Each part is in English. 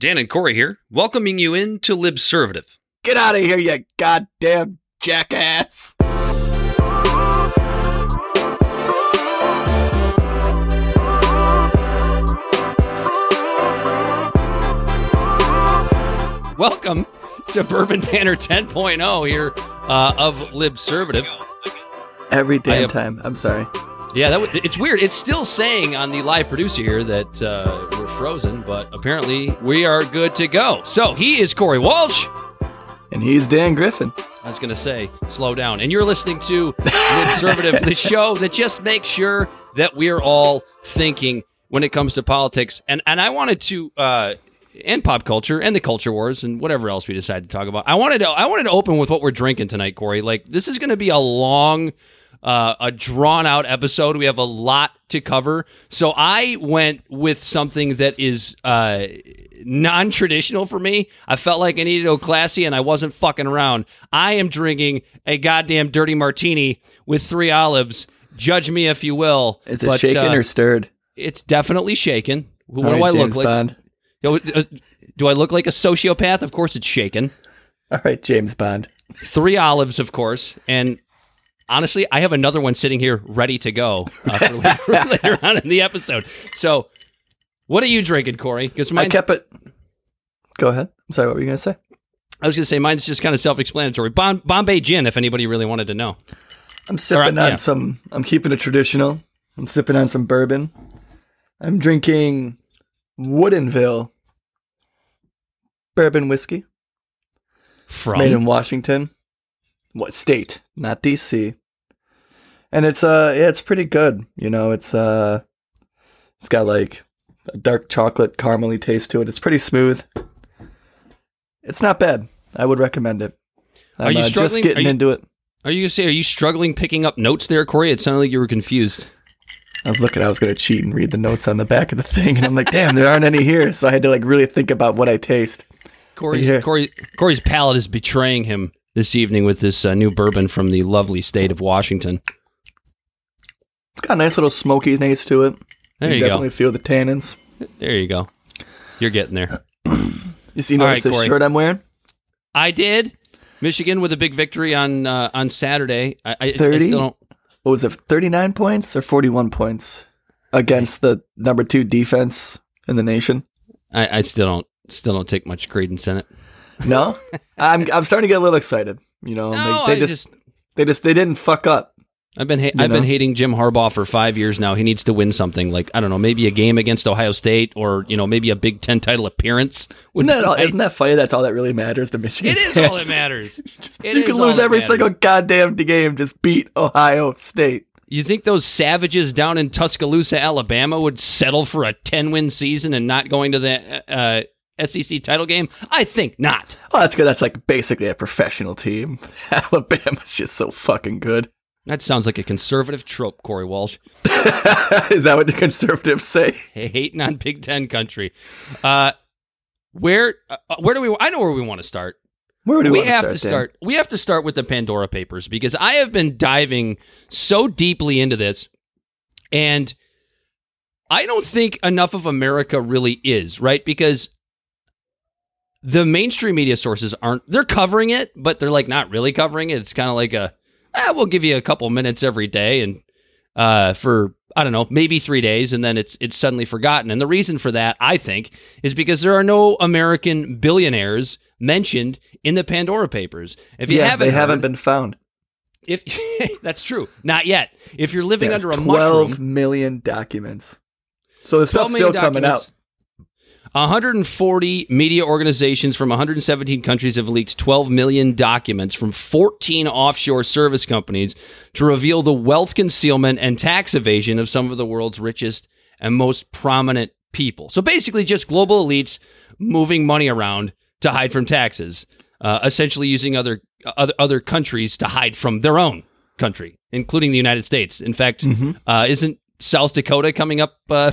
Dan and Corey here, welcoming you in to Libservative. Get out of here, you goddamn jackass! Welcome to Bourbon Banner 10.0 here uh, of Libservative. Every damn time. I'm sorry. Yeah, that was, it's weird. It's still saying on the live producer here that uh, we're frozen, but apparently we are good to go. So he is Corey Walsh. And he's Dan Griffin. I was going to say, slow down. And you're listening to Libservative, the show that just makes sure that we're all thinking when it comes to politics. And and I wanted to uh and pop culture and the culture wars and whatever else we decide to talk about. I wanted to I wanted to open with what we're drinking tonight, Corey. Like this is going to be a long uh, a drawn out episode. We have a lot to cover. So I went with something that is uh, non traditional for me. I felt like I needed to go classy and I wasn't fucking around. I am drinking a goddamn dirty martini with three olives. Judge me if you will. Is it but, shaken uh, or stirred? It's definitely shaken. What All do right, I James look like? Bond. Uh, do I look like a sociopath? Of course it's shaken. All right, James Bond. Three olives, of course, and honestly, I have another one sitting here ready to go uh, for later, later on in the episode. So, what are you drinking, Corey? Because I kept it. Go ahead. I'm sorry. What were you gonna say? I was going to say mine's just kind of self-explanatory. Bom- Bombay gin, if anybody really wanted to know. I'm sipping right, on yeah. some. I'm keeping it traditional. I'm sipping on some bourbon. I'm drinking Woodinville bourbon whiskey. It's From made in Washington. What state? Not DC. And it's uh yeah, it's pretty good. You know, it's uh it's got like a dark chocolate caramely taste to it. It's pretty smooth. It's not bad. I would recommend it. I'm Are you uh, just struggling- getting you- into it. are you say? Are you struggling picking up notes there, Corey? It sounded like you were confused. I was looking I was gonna cheat and read the notes on the back of the thing and I'm like, damn, there aren't any here. So I had to like really think about what I taste. Corey's Yeah. Corey, Corey's palate is betraying him this evening with this uh, new bourbon from the lovely state of Washington. It's got a nice little smoky taste to it. There you, definitely feel the tannins. There you go. You're getting there. You see, notice right, this Corey. shirt I'm wearing? I did. Michigan with a big victory on uh, on Saturday. I, I, I 30? still don't. what was it, 39 points or 41 points against the number two defense in the nation? I, I still don't. Still don't take much credence in it. No, I'm I'm starting to get a little excited. You know, No, they I just, just, they just they didn't fuck up. I've been ha- I've been hating Jim Harbaugh for five years now. He needs to win something. Like I don't know, maybe a game against Ohio State, or you know, maybe a Big Ten title appearance. Would Isn't that, all, nice. isn't that funny? That's all that really matters to Michigan. It is all that matters. It you can lose every matters. single goddamn game. Just beat Ohio State. You think those savages down in Tuscaloosa, Alabama, would settle for a ten-win season and not going to the uh, SEC title game? I think not. Oh, that's good. That's like basically a professional team. Alabama's just so fucking good. That sounds like a conservative trope, Corey Walsh. is that what the conservatives say? hating on Big Ten country. Uh, where uh, where do we? I know where we want to start. Where do we want have to to Dan? start. We have to start with the Pandora Papers because I have been diving so deeply into this, and I don't think enough of America really is right because the mainstream media sources aren't. They're covering it, but they're like not really covering it. It's kind of like a, ah, we'll give you a couple minutes every day, and uh, for I don't know, maybe three days, and then it's it's suddenly forgotten. And the reason for that, I think, is because there are no American billionaires mentioned in the Pandora Papers. If you yeah, haven't, they haven't been found. If that's true, not yet. If you're living under a 12 mushroom, million documents. So the 12 stuff's still coming out. Documents. 140 media organizations from 117 countries have leaked 12 million documents from 14 offshore service companies to reveal the wealth concealment and tax evasion of some of the world's richest and most prominent people. So basically, just global elites moving money around to hide from taxes, uh, essentially using other, other other countries to hide from their own country, including the United States. In fact, Mm-hmm. uh, isn't South Dakota coming up? Uh,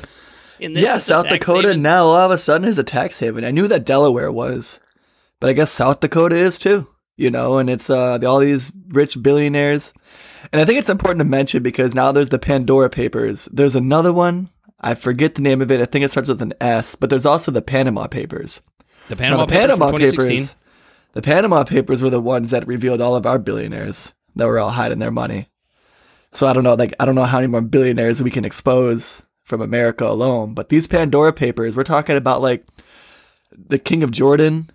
Yeah, South Dakota haven? now all of a sudden is a tax haven. I knew that Delaware was, but I guess South Dakota is too. You know, and it's uh all these rich billionaires, and I think it's important to mention because now there's the Pandora Papers. There's another one. I forget the name of it. I think it starts with an S, but there's also the Panama Papers. The Now, Panama, the Papers Panama from 2016. Papers. The Panama Papers were the ones that revealed all of our billionaires that were all hiding their money. So I don't know, like I don't know how many more billionaires we can expose from America alone. But these Pandora Papers, we're talking about like the King of Jordan.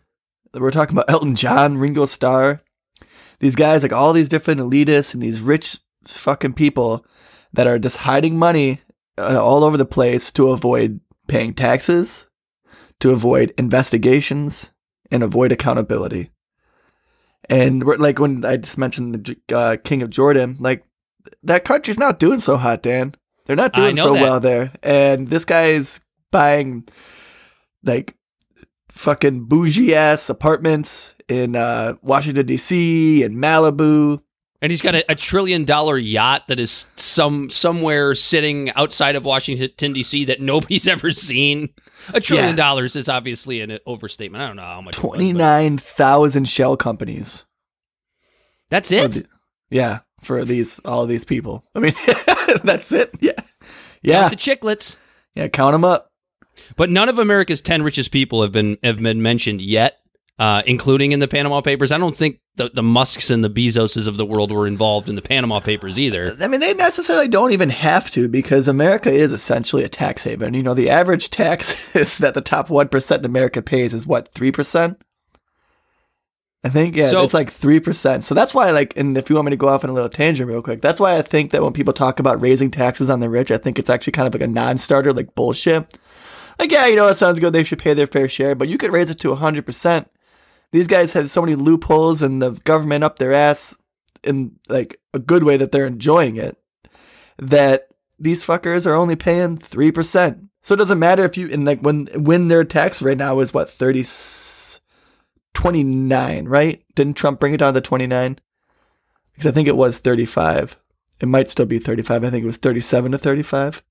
We're talking about Elton John, Ringo Starr. These guys, like all these different elitists and these rich fucking people that are just hiding money uh, all over the place to avoid paying taxes, to avoid investigations, and avoid accountability. And we're, like when I just mentioned the uh, King of Jordan, like that country's not doing so hot, Dan. They're not doing so that. well there. And this guy's buying like fucking bougie ass apartments in uh, Washington D.C. and Malibu. And he's got a, a trillion dollar yacht that is some somewhere sitting outside of Washington D.C. that nobody's ever seen. A trillion Yeah. dollars is obviously an overstatement. I don't know how much. it was, but Twenty nine thousand shell companies. That's it. yeah, for these all these people. I mean, that's it. Yeah, yeah, The chicklets. yeah. Count them up. But none of America's ten richest people have been have been mentioned yet, uh, including in the Panama Papers. I don't think the the Musks and the Bezoses of the world were involved in the Panama Papers either. I mean, they necessarily don't even have to because America is essentially a tax haven. You know, the average tax is that the top one percent in America pays is what three percent. I think yeah, So- it's like three percent. So that's why, like, and if you want me to go off on a little tangent real quick, that's why I think that when people talk about raising taxes on the rich, I think it's actually kind of like a non-starter, like bullshit. Like, yeah, you know, it sounds good. They should pay their fair share, but you could raise it to hundred percent. These guys have so many loopholes and the government up their ass in like a good way that they're enjoying it. That these fuckers are only paying three percent. So it doesn't matter if you and like when when their tax right now is what 30 29, right? Didn't Trump bring it down to 29? Because I think it was 35. It might still be 35. I think it was 37 to 35.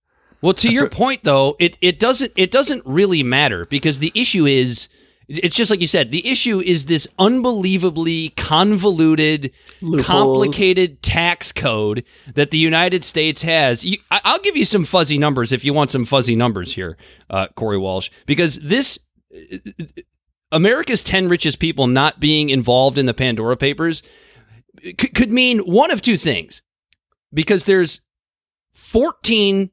Well, to your point though, it, it doesn't it doesn't really matter because the issue is it's just like you said. The issue is this unbelievably convoluted, Loopholes. complicated tax code that the United States has. You, I, I'll give you some fuzzy numbers if you want some fuzzy numbers here, uh, Corey Walsh, because this America's 10 richest people not being involved in the Pandora Papers c- could mean one of two things. Because there's 14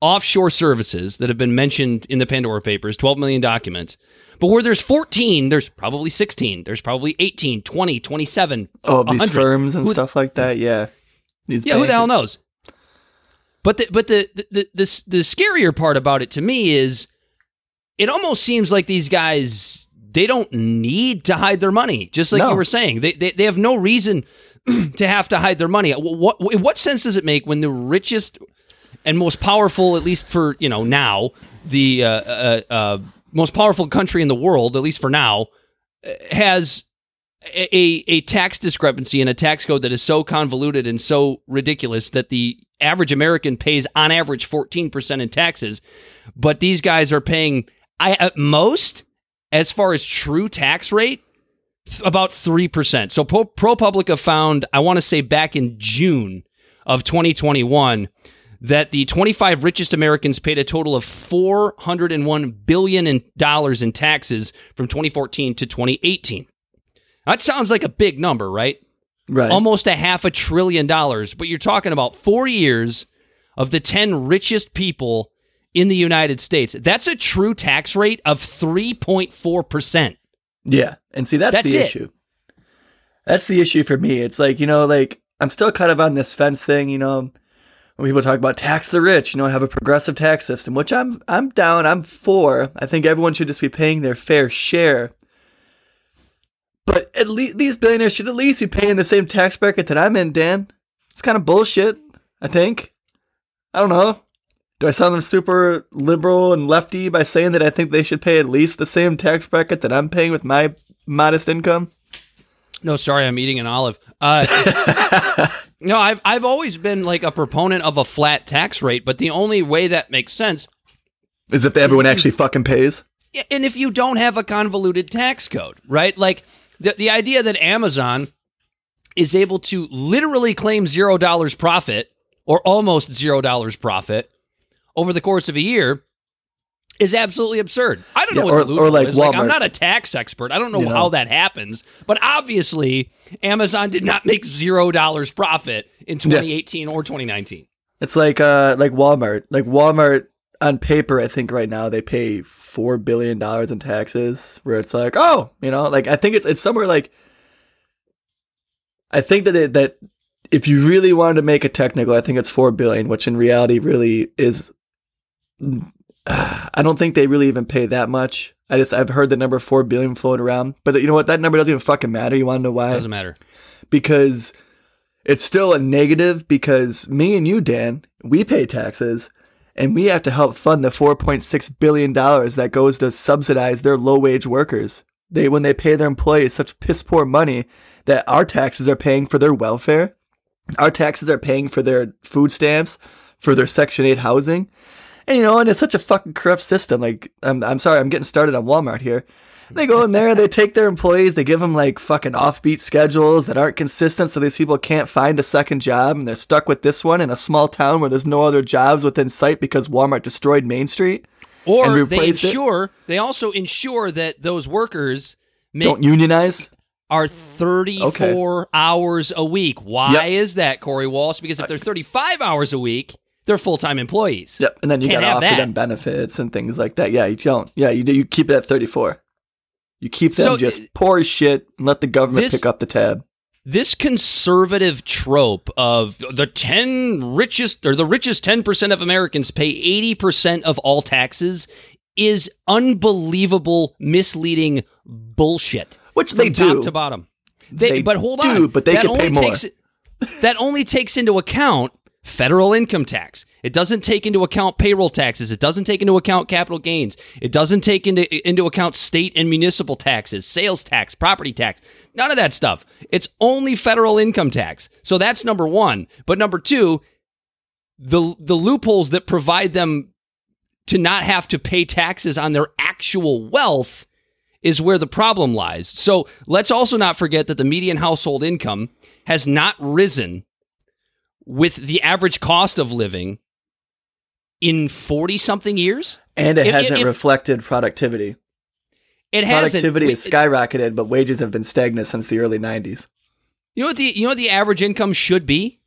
offshore services that have been mentioned in the Pandora Papers, 12 million documents. But where there's 14, there's probably 16, there's probably 18, 20, 27. Oh, these 100. firms and Who- stuff like that. Yeah. These Yeah, who the hell knows? But the but the the, the the the scarier part about it to me is it almost seems like these guys they don't need to hide their money. Just like No. you were saying, they they, they have no reason to have to hide their money. What, what what sense does it make when the richest and most powerful, at least for you know now, the uh, uh, uh, most powerful country in the world, at least for now, uh, has a, a a tax discrepancy and a tax code that is so convoluted and so ridiculous that the average American pays on average 14% in taxes, but these guys are paying I at most as far as true tax rate about 3%. So Pro, ProPublica found I want to say back in June of 2021 that the 25 richest Americans paid a total of 401 billion in dollars in taxes from 2014 to 2018. That sounds like a big number, right? Right. Almost a half a trillion dollars, but you're talking about 4 years of the 10 richest people in the United States. That's a true tax rate of 3.4%. Yeah. And see, that's, That's the it. issue. That's the issue for me. It's like, you know, like I'm still kind of on this fence thing, you know, when people talk about tax the rich, you know, I have a progressive tax system, which I'm I'm down, I'm for. I think everyone should just be paying their fair share. But at least these billionaires should at least be paying the same tax bracket that I'm in, Dan. It's kind of bullshit, I think. I don't know. Do I sound super liberal and lefty by saying that I think they should pay at least the same tax bracket that I'm paying with my modest income? No, sorry, I'm eating an olive. Uh, no, I've I've always been like a proponent of a flat tax rate, but the only way that makes sense, is if everyone actually fucking pays. yeah, and if you don't have a convoluted tax code, right? Like the the idea that Amazon is able to literally claim zero dollars profit or almost zero dollars profit over the course of a year is absolutely absurd. I don't Yeah, know what or- the or like is. Like, I'm not a tax expert. I don't know You know. how that happens, but obviously Amazon did not make zero dollars profit in 2018 or 2019. It's like uh like Walmart. Like Walmart on paper, I think right now they pay four billion dollars in taxes. Where it's like, oh, you know, like I think it's it's somewhere like. I think that it, that if you really wanted to make it technical, I think it's four billion, which in reality really is. I don't think they really even pay that much. I just I've heard the number four billion floating around, but you know what? That number doesn't even fucking matter. You want to know why? It doesn't matter. because it's still a negative because me and you, Dan, we pay taxes and we have to help fund the $4.6 billion that goes to subsidize their low wage workers. They, when they pay their employees such piss poor money that our taxes are paying for their welfare, our taxes are paying for their food stamps, for their Section 8 housing. And you know, and it's such a fucking corrupt system. Like, I'm, I'm sorry, I'm getting started on Walmart here. They go in there, they take their employees, they give them like fucking offbeat schedules that aren't consistent, so these people can't find a second job, and they're stuck with this one in a small town where there's no other jobs within sight because Walmart destroyed Main Street. Or And they replace it? ensure they also ensure that those workers make Don't unionize. are 34 hours a week. Why Yep. is that, Corey Walsh? Because if they're 35 hours a week, they're full time employees. Yep, and then you Can't gotta offer that. them benefits and things like that. Yeah, you don't. Yeah, you do. You keep it at 34. You keep them So, just uh, poor as shit and let the government this- pick up the tab. This conservative trope of the 10 richest or the richest 10% of Americans pay 80% of all taxes is unbelievable, misleading bullshit. Which they top do. to bottom. They, They but hold do, on, but they that only pay more. Takes, that only takes into account federal income tax. It doesn't take into account payroll taxes. It doesn't take into account capital gains. It doesn't take into into account state and municipal taxes, sales tax, property tax. None of that stuff. It's only federal income tax. So that's number 1. But number 2, the the loopholes that provide them to not have to pay taxes on their actual wealth is where the problem lies. So let's also not forget that the median household income has not risen with the average cost of living in 40 something years. And it If- hasn't if- reflected productivity. It hasn't. Productivity has skyrocketed, but wages have been stagnant since the early 90s. You know what the you know what the average income should be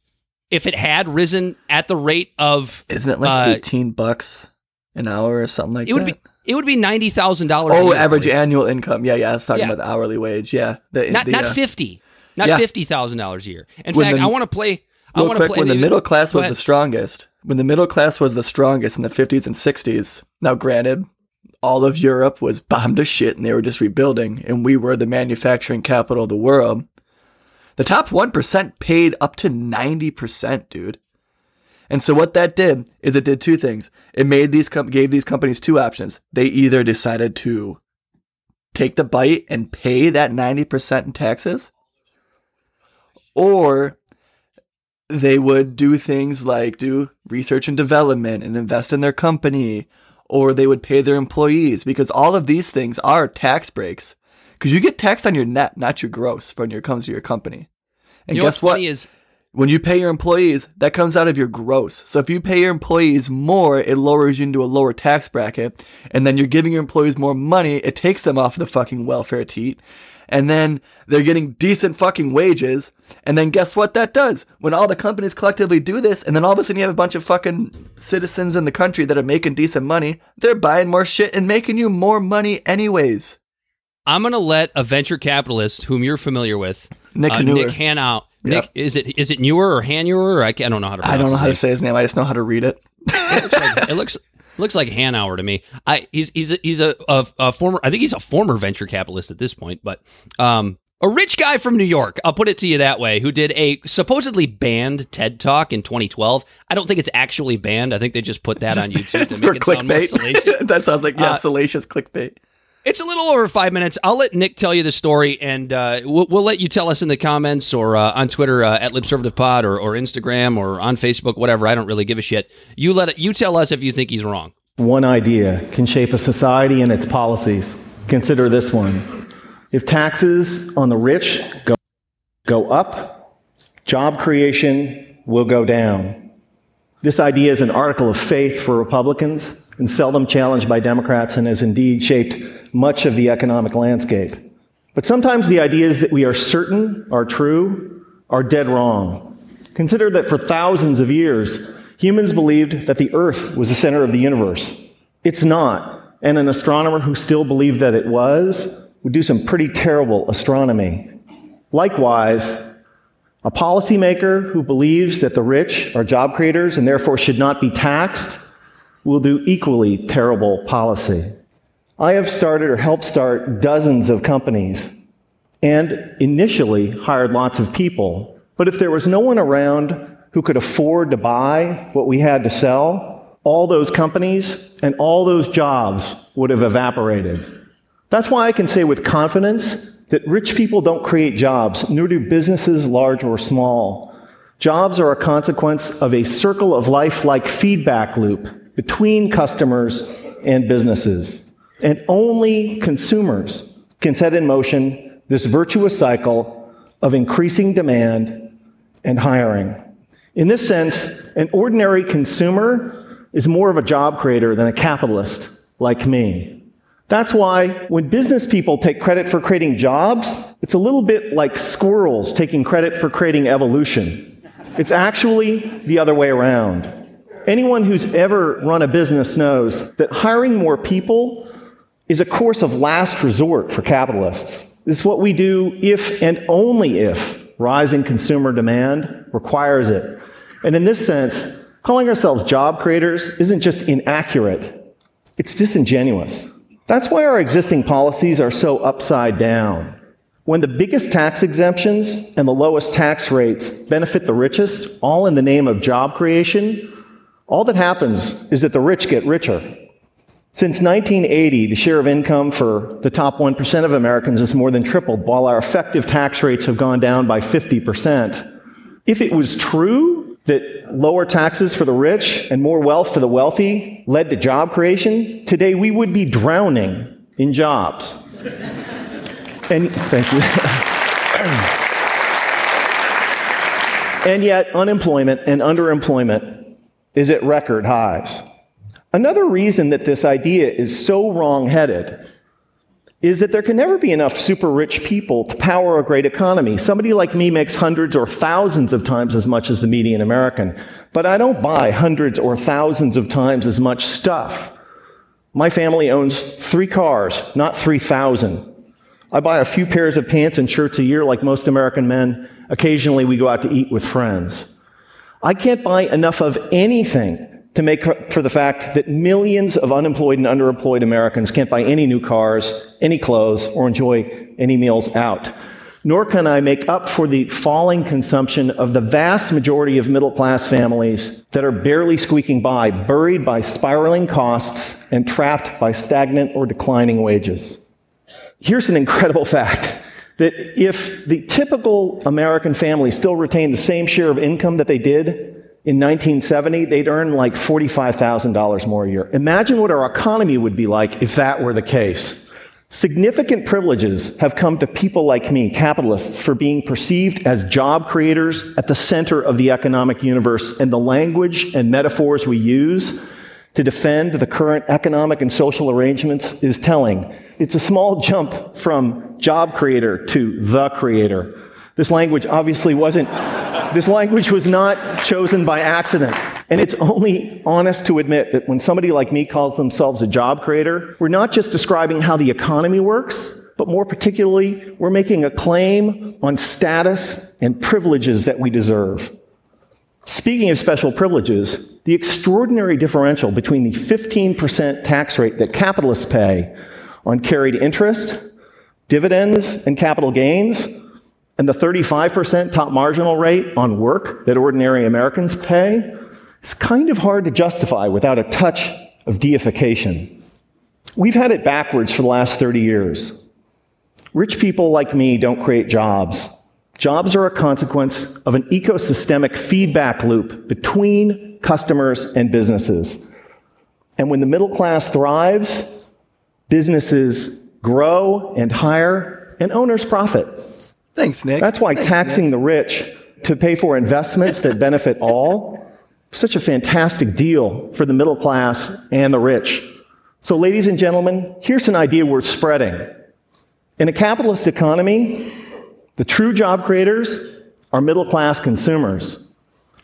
if it had risen at the rate of Isn't it like Uh, 18 bucks an hour or something like it would that? be it would be ninety thousand dollars. oh, average annual income. Yeah, yeah, I was talking Yeah. about the hourly wage. Yeah. The, not the, not uh, fifty, not Yeah. fifty thousand dollars a year. In When fact, the- I want to play. I Real want to quick, play when the middle class was the strongest, when the middle class was the strongest in the 50s and 60s, now granted, all of Europe was bombed to shit and they were just rebuilding, and we were the manufacturing capital of the world. The top 1% paid up to 90%, dude. And so what that did is it did two things. It made these com- gave these companies two options. They either decided to take the bite and pay that 90% in taxes, or they would do things like do research and development and invest in their company, or they would pay their employees because all of these things are tax breaks. Because you get taxed on your net, not your gross, when it comes to your company. And You guess what? is when you pay your employees, that comes out of your gross. So if you pay your employees more, it lowers you into a lower tax bracket. And then you're giving your employees more money, it takes them off the fucking welfare teat. And then they're getting decent fucking wages. And then guess what that does? When all the companies collectively do this, and then all of a sudden you have a bunch of fucking citizens in the country that are making decent money, they're buying more shit and making you more money anyways. I'm going to let a venture capitalist whom you're familiar with, Nick uh. Nick Hanau. Nick, Yep. is it is it newer or Hanuer? I, I don't know how to. I don't know how to say his name, I just know how to read it. It looks like, it looks looks like Hanauer to me. I he's he's a, he's a, a, a former. I think he's a former venture capitalist at this point, but um. A rich guy from New York, I'll put it to you that way, who did a supposedly banned TED Talk in 2012. I don't think it's actually banned. I think they just put that on YouTube to for make it sound more clickbait. that sounds like yeah, Uh, salacious clickbait. It's a little over five minutes. I'll let Nick tell you the story, and uh, we'll, we'll let you tell us in the comments or uh, on Twitter uh, at LibservativePod or, or Instagram or on Facebook, whatever. I don't really give a shit. You let it, you tell us if you think he's wrong. One idea can shape a society and its policies. Consider this one. If taxes on the rich go, go up, job creation will go down. This idea is an article of faith for Republicans and seldom challenged by Democrats and has indeed shaped much of the economic landscape. But sometimes the ideas that we are certain are true are dead wrong. Consider that for thousands of years, humans believed that the earth was the center of the universe. It's not. And an astronomer who still believed that it was would do some pretty terrible astronomy. Likewise, a policymaker who believes that the rich are job creators and therefore should not be taxed will do equally terrible policy. I have started or helped start dozens of companies and initially hired lots of people. But if there was no one around who could afford to buy what we had to sell, all those companies and all those jobs would have evaporated. That's why I can say with confidence that rich people don't create jobs, nor do businesses large or small. Jobs are a consequence of a circle of life like feedback loop between customers and businesses. And only consumers can set in motion this virtuous cycle of increasing demand and hiring. In this sense, an ordinary consumer is more of a job creator than a capitalist like me. That's why when business people take credit for creating jobs, it's a little bit like squirrels taking credit for creating evolution. It's actually the other way around. Anyone who's ever run a business knows that hiring more people is a course of last resort for capitalists. It's what we do if and only if rising consumer demand requires it. And in this sense, calling ourselves job creators isn't just inaccurate, it's disingenuous. That's why our existing policies are so upside down. When the biggest tax exemptions and the lowest tax rates benefit the richest, all in the name of job creation, all that happens is that the rich get richer. Since 1980, the share of income for the top 1% of Americans has more than tripled, while our effective tax rates have gone down by 50%. If it was true that lower taxes for the rich and more wealth for the wealthy led to job creation, today we would be drowning in jobs. and thank you. and yet, unemployment and underemployment is at record highs. Another reason that this idea is so wrong headed is that there can never be enough super rich people to power a great economy. Somebody like me makes hundreds or thousands of times as much as the median American, but I don't buy hundreds or thousands of times as much stuff. My family owns three cars, not 3,000. I buy a few pairs of pants and shirts a year like most American men. Occasionally we go out to eat with friends. I can't buy enough of anything to make up for the fact that millions of unemployed and underemployed Americans can't buy any new cars, any clothes, or enjoy any meals out. Nor can I make up for the falling consumption of the vast majority of middle class families that are barely squeaking by, buried by spiraling costs and trapped by stagnant or declining wages. Here's an incredible fact that if the typical American family still retained the same share of income that they did in 1970, they'd earn like $45,000 more a year. Imagine what our economy would be like if that were the case. Significant privileges have come to people like me, capitalists, for being perceived as job creators at the center of the economic universe, and the language and metaphors we use to defend the current economic and social arrangements is telling. It's a small jump from job creator to the creator. This language obviously wasn't, this language was not chosen by accident. And it's only honest to admit that when somebody like me calls themselves a job creator, we're not just describing how the economy works, but more particularly, we're making a claim on status and privileges that we deserve. Speaking of special privileges, the extraordinary differential between the 15% tax rate that capitalists pay on carried interest, dividends, and capital gains and the 35% top marginal rate on work that ordinary Americans pay is kind of hard to justify without a touch of deification. We've had it backwards for the last 30 years. Rich people like me don't create jobs. Jobs are a consequence of an ecosystemic feedback loop between customers and businesses. And when the middle class thrives, businesses grow and hire, and owners profit. Thanks, Nick. That's why Thanks, taxing Nick. the rich to pay for investments that benefit all such a fantastic deal for the middle class and the rich. So, ladies and gentlemen, here's an idea worth spreading. In a capitalist economy, the true job creators are middle class consumers.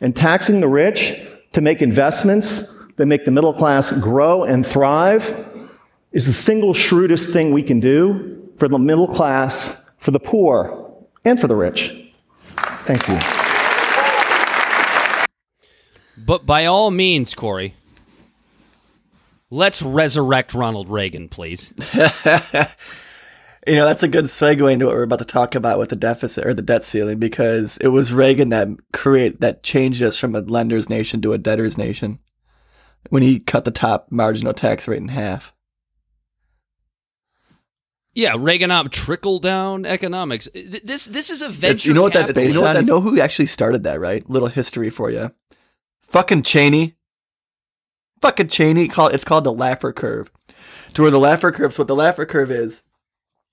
And taxing the rich to make investments that make the middle class grow and thrive is the single shrewdest thing we can do for the middle class, for the poor, and for the rich. Thank you. But by all means, Corey, let's resurrect Ronald Reagan, please. You know, that's a good segue into what we're about to talk about with the deficit or the debt ceiling because it was Reagan that create that changed us from a lender's nation to a debtor's nation when he cut the top marginal tax rate in half. Yeah, Reaganomics, trickle down economics. This this is a venture. It's- you know what that's capital- based on? You know who actually started that, right? Little history for you. Fucking Cheney. Fucking Cheney. Call it's called the Laffer curve. To where the Laffer curve. So what the Laffer curve is,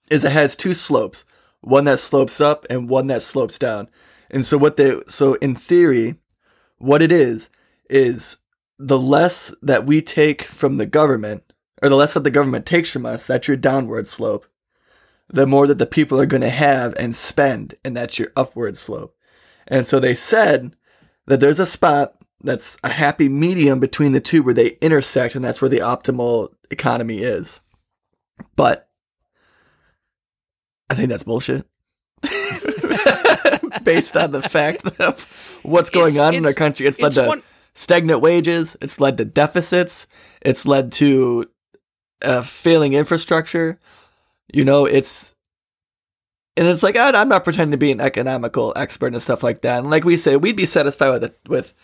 is it has two slopes, one that slopes up and one that slopes down. And so what they so in theory, what it is is the less that we take from the government, or the less that the government takes from us, that's your downward slope. The more that the people are going to have and spend, and that's your upward slope. And so they said that there's a spot that's a happy medium between the two where they intersect, and that's where the optimal economy is. But I think that's bullshit. Based on the fact of what's going It's- on in our country, it's led to one- stagnant wages, it's led to deficits, it's led to uh, failing infrastructure. You know, it's and it's like I'm not pretending to be an economical expert and stuff like that. And like we say, we'd be satisfied with it with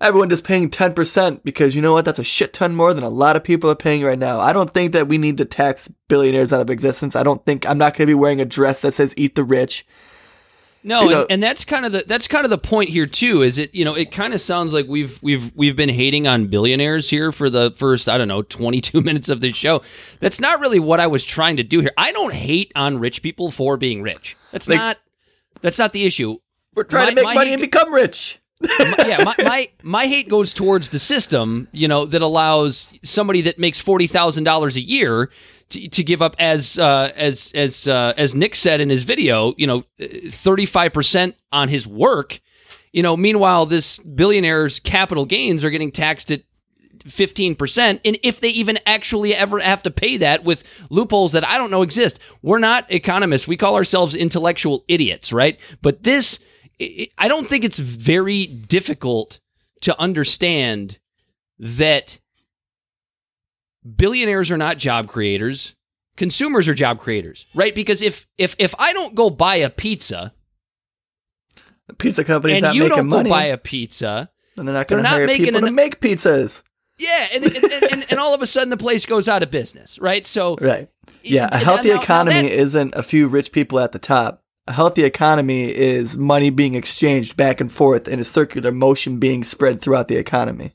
everyone just paying 10% because you know what? That's a shit ton more than a lot of people are paying right now. I don't think that we need to tax billionaires out of existence. I don't think I'm not going to be wearing a dress that says "Eat the Rich." No, You know- and, and that's kind of the that's kind of the point here too. Is it you know it kind of sounds like we've we've we've been hating on billionaires here for the first I don't know twenty two minutes of this show. That's not really what I was trying to do here. I don't hate on rich people for being rich. That's Like- not that's not the issue. We're trying My- to make money hate- and become rich. My- yeah, my, my my hate goes towards the system, you know, that allows somebody that makes forty thousand dollars a year to, to give up as uh, as as uh, as Nick said in his video, you know, thirty five percent on his work. You know, meanwhile, this billionaire's capital gains are getting taxed at fifteen percent, and if they even actually ever have to pay that with loopholes that I don't know exist, we're not economists. We call ourselves intellectual idiots, right? But this, I I don't think it's very difficult to understand that billionaires are not job creators consumers are job creators right because if if if i don't go buy a pizza The pizza company's and not you making don't money, go buy a pizza and they're not going to making people to make pizzas. yeah and and, and, and and all of a sudden the place goes out of business right so Right. Yeah, a healthy now- now economy that- isn't a few rich people at the top. A healthy economy is money being exchanged back and forth in a circular motion being spread throughout the economy.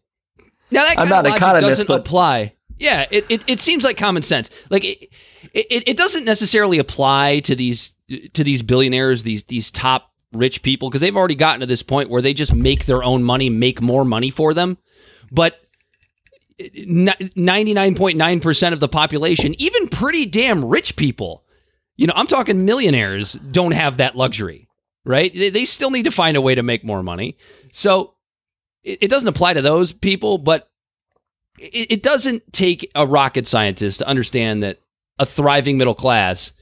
Now that I'm kind not of an economist, doesn't but- apply. Yeah, it, it, it seems like common sense. Like it, it, it doesn't necessarily apply to these to these billionaires, these these top rich people, because they've already gotten to this point where they just make their own money, make more money for them. But ninety nine point nine percent of the population, even pretty damn rich people, you know, I'm talking millionaires, don't have that luxury, right? They, they still need to find a way to make more money. So it, it doesn't apply to those people, but it, it doesn't take a rocket scientist to understand that a thriving middle class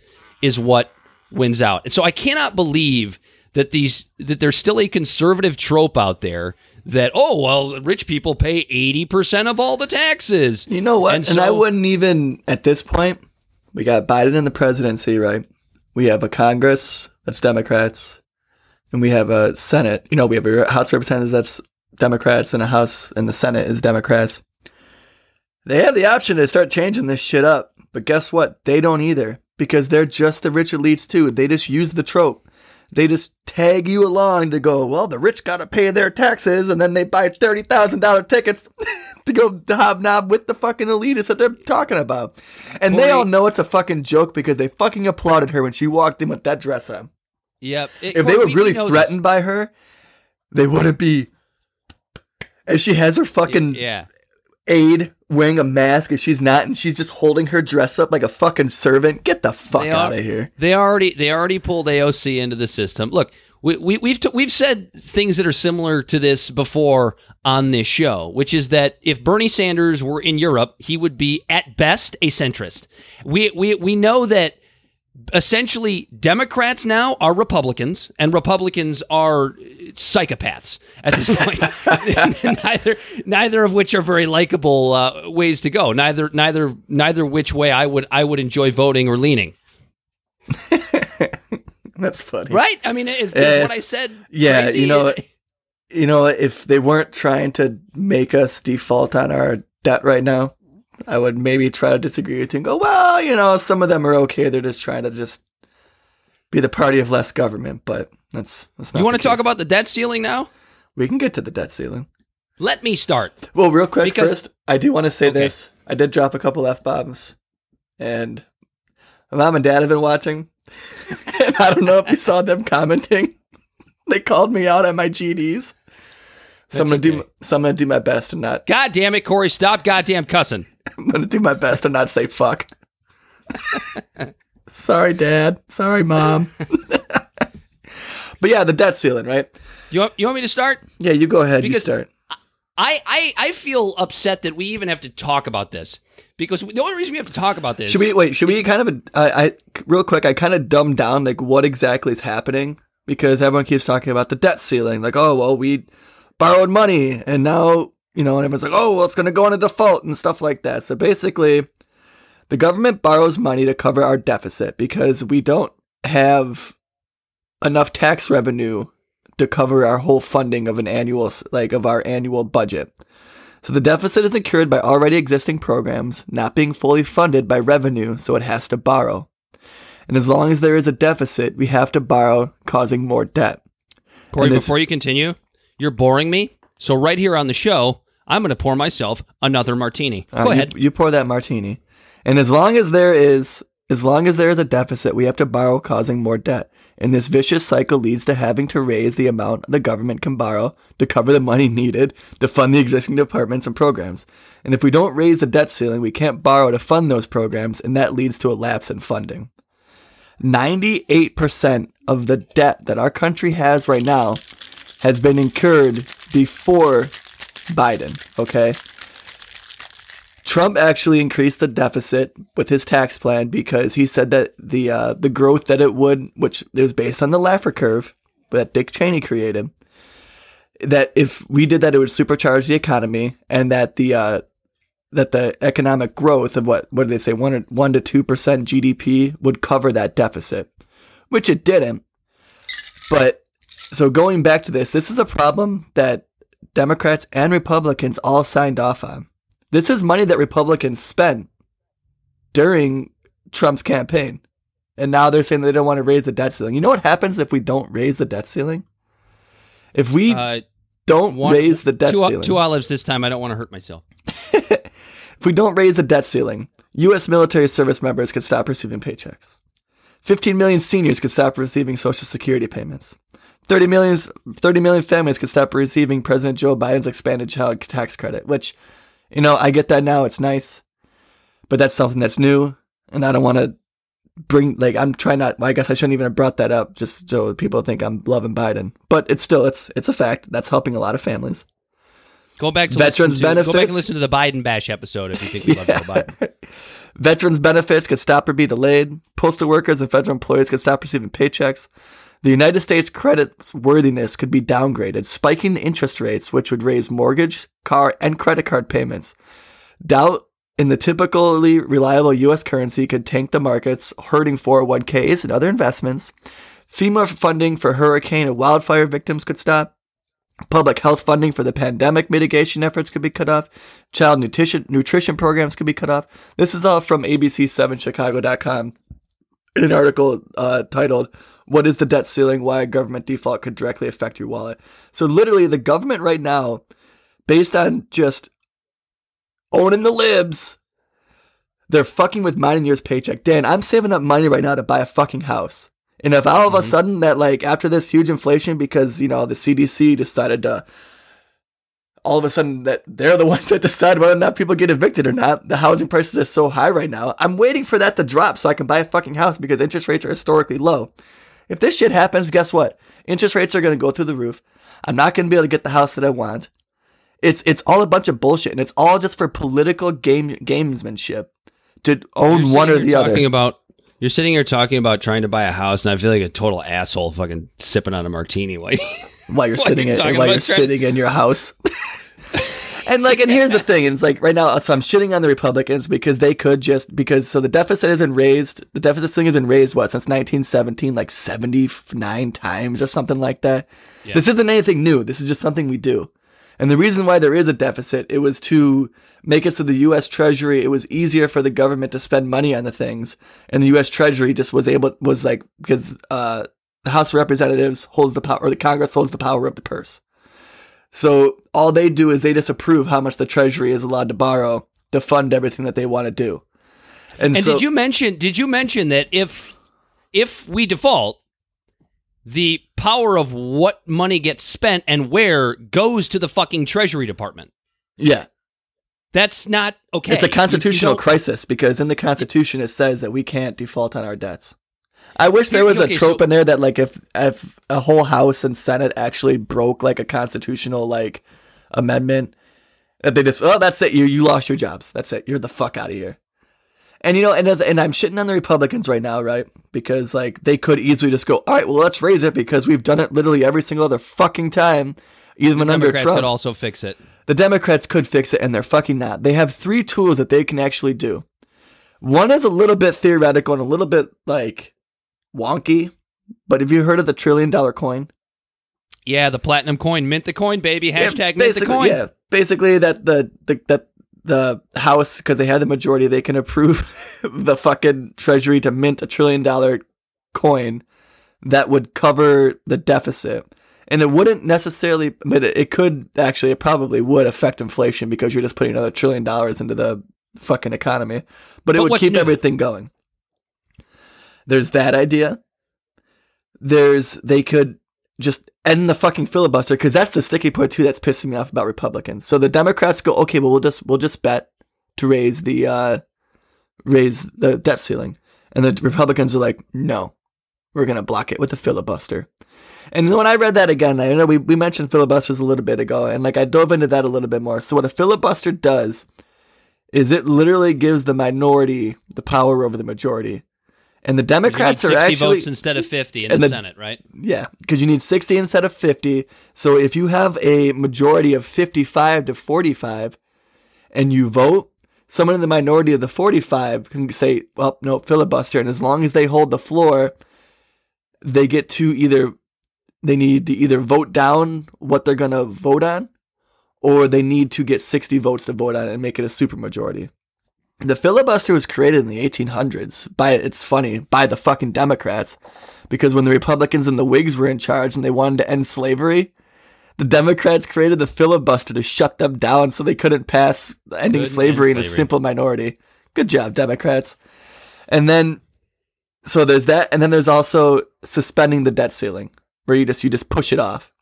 is what wins out. And so I cannot believe that these that there's still a conservative trope out there that oh well rich people pay 80% of all the taxes. You know what? And And, so- I wouldn't even at this point. We got Biden in the presidency, right? We have a Congress that's Democrats, and we have a Senate. You know, we have a House of Representatives that's Democrats, and a House and the Senate is Democrats. They have the option to start changing this shit up, but guess what? They don't either because they're just the rich elites too. They just use the trope. They just tag you along to go, well, the rich got to pay their taxes, and then they buy $30,000 tickets to go hobnob with the fucking elitists that they're talking about. And they all know it's a fucking joke because they fucking applauded her when she walked in with that dress on. Yep. It- If they were really know this. threatened by her, they wouldn't be and she has her fucking yeah. Aide wearing a mask and she's not and she's just holding her dress up like a fucking servant. Get the fuck They out are- of here. They already they already pulled AOC into the system. Look, we, we, we've t- we've said things that are similar to this before on this show, which is that if Bernie Sanders were in Europe, he would be at best a centrist. We we we know that essentially Democrats now are Republicans and Republicans are psychopaths at this point. neither neither of which are very likable uh, ways to go. Neither neither neither which way I would I would enjoy voting or leaning. That's funny. Right? I mean, it, it's what I said. Yeah, crazy. you know, you know, if they weren't trying to make us default on our debt right now, I would maybe try to disagree with you and go, well, you know, some of them are okay. They're just trying to just be the party of less government, but that's that's not. you want to talk about the debt ceiling now? We can get to the debt ceiling. Let me start. Well, real quick Because- first, I do want to say Okay. this. I did drop a couple f bombs, and my mom and dad have been watching, and I don't know if you saw them commenting. they called me out on my GDs. So I'm gonna do. So I'm gonna do my best and not. God damn it, Corey! Stop goddamn cussing. I'm gonna do my best and not say fuck. Sorry, Dad. Sorry, Mom. but yeah, the debt ceiling, right? You want, you want me to start? Yeah, you go ahead. you start. I, I I feel upset that we even have to talk about this because the only reason we have to talk about this Should we wait? Should we kind of? I, I real quick. I kind of dumbed down like what exactly is happening because everyone keeps talking about the debt ceiling. Like, oh well, we borrowed money and now you know, and everyone's like, oh well, it's going to go on a default and stuff like that. So basically, the government borrows money to cover our deficit because we don't have enough tax revenue to cover our whole funding of an annual like of our annual budget. So the deficit is incurred by already existing programs not being fully funded by revenue, so it has to borrow. And as long as there is a deficit, we have to borrow, causing more debt. Corey, before you continue, you're boring me. So right here on the show, I'm going to pour myself another martini. Uh, Go you- ahead. You, pour that martini. And as long as there is as long as there is a deficit, we have to borrow, causing more debt. And this vicious cycle leads to having to raise the amount the government can borrow to cover the money needed to fund the existing departments and programs. And if we don't raise the debt ceiling, we can't borrow to fund those programs, and that leads to a lapse in funding. 98% of the debt that our country has right now has been incurred before Biden, okay? Trump actually increased the deficit with his tax plan because he said that the uh, the growth that it would, which it was based on the Laffer curve that Dick Cheney created, that if we did that, it would supercharge the economy, and that the uh, that the economic growth of what what did they say one one to two percent GDP would cover that deficit, which it didn't. But so going back to this, this is a problem that Democrats and Republicans all signed off on. This is money that Republicans spent during Trump's campaign. And now they're saying they don't want to raise the debt ceiling. You know what happens if we don't raise the debt ceiling? If we Uh, don't one- raise the debt two, ceiling. two olives this time. I don't want to hurt myself. if we don't raise the debt ceiling, U.S. military service members could stop receiving paychecks. 15 million seniors could stop receiving Social Security payments. 30 million, 30 million families could stop receiving President Joe Biden's expanded child tax credit, which, you know, I get that now. It's nice. But that's something that's new. And I don't want to bring, like, I'm trying not, I guess I shouldn't even have brought that up just so people think I'm loving Biden. But it's still, it's, it's a fact. That's helping a lot of families. Go back to Veterans to, Go back benefits? and listen to the Biden Bash episode if you think we love Joe Biden. Veterans benefits could stop or be delayed. Postal workers and federal employees could stop receiving paychecks. The United States credit worthiness could be downgraded, spiking the interest rates, which would raise mortgage, car, and credit card payments. Doubt in the typically reliable U.S. currency could tank the markets, hurting 401ks and other investments. FEMA funding for hurricane and wildfire victims could stop. Public health funding for the pandemic mitigation efforts could be cut off. Child nutrition nutrition programs could be cut off. This is all from ABC7Chicago.com in an article uh, titled "What is the debt ceiling? Why a government default could directly affect your wallet." So literally, the government right now, based on just owning the libs, they're fucking with mine and yours paycheck. Dan, I'm saving up money right now to buy a fucking house. And if all of a mm-hmm. sudden that like after this huge inflation because you know the CDC decided to all of a sudden that they're the ones that decide whether or not people get evicted or not. The housing prices are so high right now. I'm waiting for that to drop so I can buy a fucking house because interest rates are historically low. If this shit happens, guess what? Interest rates are going to go through the roof. I'm not going to be able to get the house that I want. It's it's all a bunch of bullshit, and it's all just for political game gamesmanship to own one or the here other. Talking about you're sitting here talking about trying to buy a house, and I feel like a total asshole, fucking sipping on a martini. While while you're While sitting you're in, while you're trying- sitting in your house. and like, and here's the thing: And it's like right now, so I'm shitting on the Republicans because they could just because so the deficit has been raised. The deficit thing has been raised what since 1917, like 79 times or something like that. This isn't anything new. This is just something we do. And the reason why there is a deficit, it was to make it so the U.S. Treasury, it was easier for the government to spend money on the things, and the U.S. Treasury just was able was like because uh, the House of Representatives holds the power, or the Congress holds the power of the purse. So all they do is they just approve how much the Treasury is allowed to borrow to fund everything that they want to do. And, And so, did you mention? Did you mention that if if we default, the power of what money gets spent and where goes to the fucking Treasury Department? yeah, That's not okay. it's a You- you constitutional crisis because in the Constitution it says that we can't default on our debts. I wish there Here- was a okay, trope so- in there that like if if a whole House and Senate actually broke like a constitutional like amendment, that they just oh that's it you you lost your jobs that's it you're the fuck out of here. And you know, and and I'm shitting on the Republicans right now, right? Because like they could easily just go, all right, well let's raise it because we've done it literally every single other fucking time, even under Democrats Trump. could also fix it. The Democrats could fix it, and they're fucking not. They have three tools that they can actually do. One is a little bit theoretical and a little bit like wonky, but have you heard of the trillion dollar coin? Yeah, the platinum coin, mint the coin, baby. Yeah, Hashtag mint the coin. Yeah, basically that the, the that the House because they have the majority, they can approve the fucking Treasury to mint a trillion dollar coin that would cover the deficit. And it wouldn't necessarily, but it, it could actually, it probably would affect inflation because you're just putting another trillion dollars into the fucking economy. But it But would keep new? everything going. There's that idea. There's, they could just end the fucking filibuster because that's the sticky point too that's pissing me off about Republicans. So the Democrats go, okay, well we'll just we'll just bet to raise the uh raise the debt ceiling, and the Republicans are like, no, we're gonna block it with a filibuster. And when I read that again, I know we, we mentioned filibusters a little bit ago, and like I dove into that a little bit more. So what a filibuster does is it literally gives the minority the power over the majority. And the Democrats are 60 actually votes instead of 50 in the, the- Senate, right? yeah, because you need 60 instead of 50. So if you have a majority of 55 to 45 and you vote, someone in the minority of the 45 can say, well, no, filibuster. And as long as they hold the floor, they get to either, they need to either vote down what they're going to vote on or they need to get 60 votes to vote on it and make it a supermajority. The filibuster was created in the 1800s by, it's funny, by the fucking Democrats because when the Republicans and the Whigs were in charge and they wanted to end slavery, the Democrats created the filibuster to shut them down so they couldn't pass ending Couldn't slavery in a simple minority. Good job, Democrats. And then, so there's that, and then there's also suspending the debt ceiling, where you just you just push it off,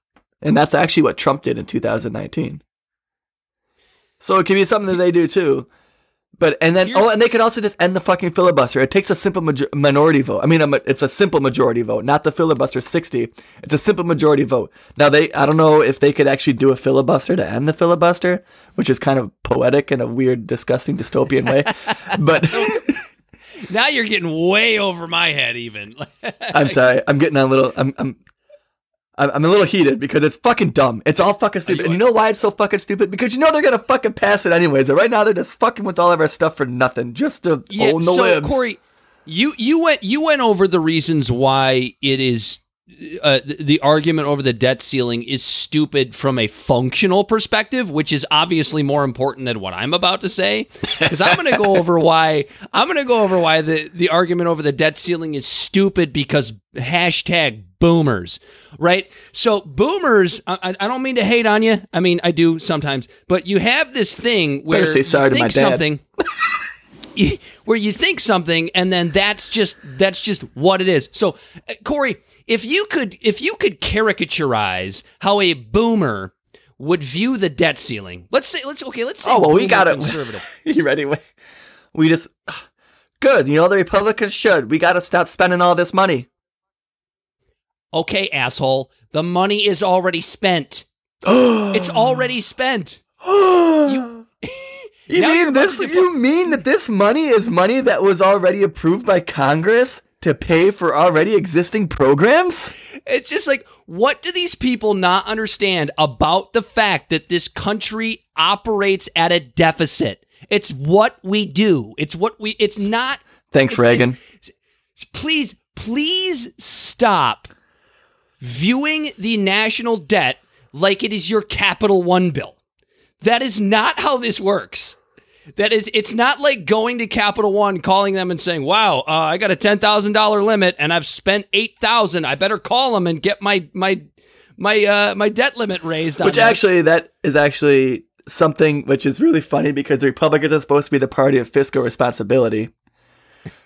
and that's actually what Trump did in 2019. So it could be something that they do too. But and then oh, Here's- oh, and they could also just end the fucking filibuster. It takes a simple major- minority vote. I mean, it's a simple majority vote, not the filibuster sixty. It's a simple majority vote. Now they, I don't know if they could actually do a filibuster to end the filibuster, which is kind of poetic in a weird, disgusting, dystopian way. but Now you're getting way over my head, even. I'm sorry, I'm getting a little, I'm, I'm. I'm I'm a little heated because it's fucking dumb. It's all fucking stupid. you and you know why it's so fucking stupid? Because you know they're gonna fucking pass it anyways. But right now they're just fucking with all of our stuff for nothing, just to yeah, own the so libs. Corey, you you went you went over the reasons why it is uh, the, the argument over the debt ceiling is stupid from a functional perspective, which is obviously more important than what I'm about to say. Because I'm going to go over why I'm going to go over why the the argument over the debt ceiling is stupid because hashtag boomers, right? So boomers, I, I- don't mean to hate on you. I mean I do sometimes, but you have this thing where you think something where you think something and then that's just that's just what it is. So, uh, Corey, if you could if you could caricaturize how a boomer would view the debt ceiling. Let's say let's okay, let's say Oh, well, we got it. conservative. you ready? We just good. You know the Republicans should. We got to stop spending all this money. Okay, asshole. The money is already spent. It's already spent. you you're mean this? You mean that this money is money that was already approved by Congress to pay for already existing programs? It's just like, what do these people not understand about the fact that this country operates at a deficit? It's what we do. It's what we, it's not. Thanks, it's- Reagan. it's- please, please stop viewing the national debt like it is your Capital One bill. That is not how this works. That is, it's not like going to Capital One, calling them and saying, "Wow, uh, I got a ten thousand dollar limit and I've spent eight thousand. I better call them and get my my my uh, my debt limit raised." on Which this." actually, that is actually something which is really funny because the Republicans are supposed to be the party of fiscal responsibility.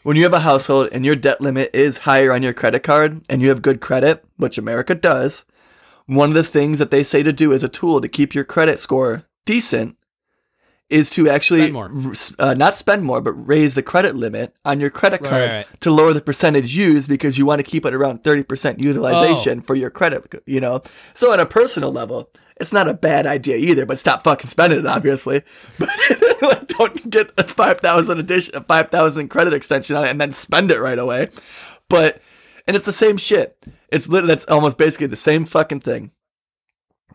When you have a household and your debt limit is higher on your credit card and you have good credit, which America does, one of the things that they say to do as a tool to keep your credit score decent is to actually Spend. Uh, not spend more, but raise the credit limit on your credit card right, right. to lower the percentage used because you want to keep it around 30% Oh. utilization for your credit, you know? So on a personal level, it's not a bad idea either, but stop fucking spending it, obviously. But don't get a 5,000 addition, a 5,000 credit extension on it and then spend it right away. But, and it's the same shit. It's literally, that's almost basically the same fucking thing.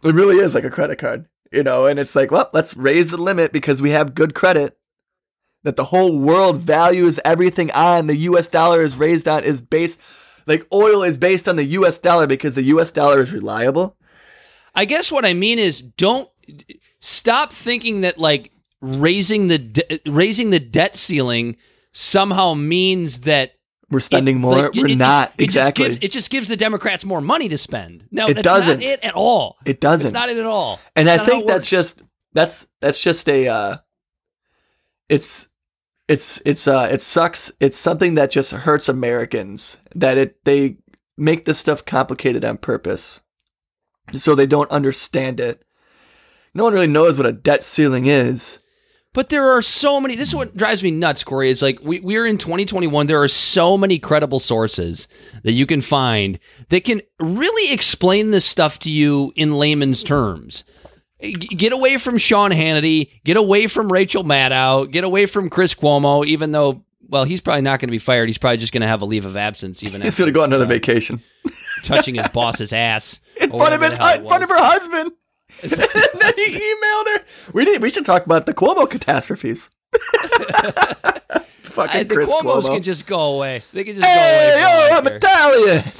It really is like a credit card, you know? And it's like, well, let's raise the limit because we have good credit that the whole world values everything on. The US dollar is raised on, is based, like oil is based on the US dollar because the US dollar is reliable. I guess what I mean is don't stop thinking that like raising the de- raising the debt ceiling somehow means that We're spending it- more. like, We're it- not. it exactly. Just gives, it just gives the Democrats more money to spend. No, It doesn't. not it at all. it doesn't. It's not it at all. and That's I think that's just, that's, that's just a, uh, it's, it's, it's, uh, it sucks. It's something that just hurts Americans that it, they make this stuff complicated on purpose. So they don't understand it. No one really knows what a debt ceiling is. But there are so many. This is what drives me nuts, Corey. Is like we, we're in 2021. There are so many credible sources that you can find that can really explain this stuff to you in layman's terms. Get away from Sean Hannity. Get away from Rachel Maddow. Get away from Chris Cuomo. Even though, well, he's probably not going to be fired. He's probably just going to have a leave of absence. Even He's going to go on another vacation. touching his boss's ass in front of his the hell hu- it in front of her husband. then he emailed her. We need. We should talk about the Cuomo catastrophes. Fucking I, the Chris Cuomo's Cuomo. can just go away. They can just go hey, away. yo, I'm. Italian.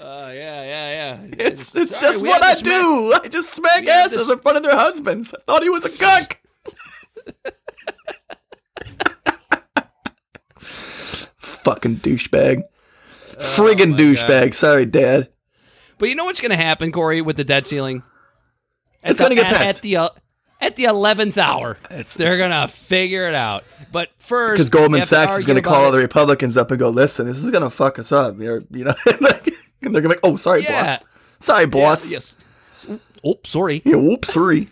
Uh, yeah, yeah, yeah. It's, it's Sorry, just what I do. I just smack asses in front of their husbands. I thought he was a cuck. Fucking douchebag. Friggin' Oh my douchebag. Sorry, Dad. But you know what's going to happen, Corey, with the debt ceiling? At It's the- gonna get at, passed. at the uh, at the eleventh hour. It's- they're it's- to figure it out. But first, Because Goldman Sachs is going to call it. the Republicans up and go, listen, this is going to fuck us up. You're, you know, like, and they're going to be like, oh, sorry, Yeah. boss. Sorry, Yeah, boss. yes. Oh, sorry. Yeah, whoops, sorry.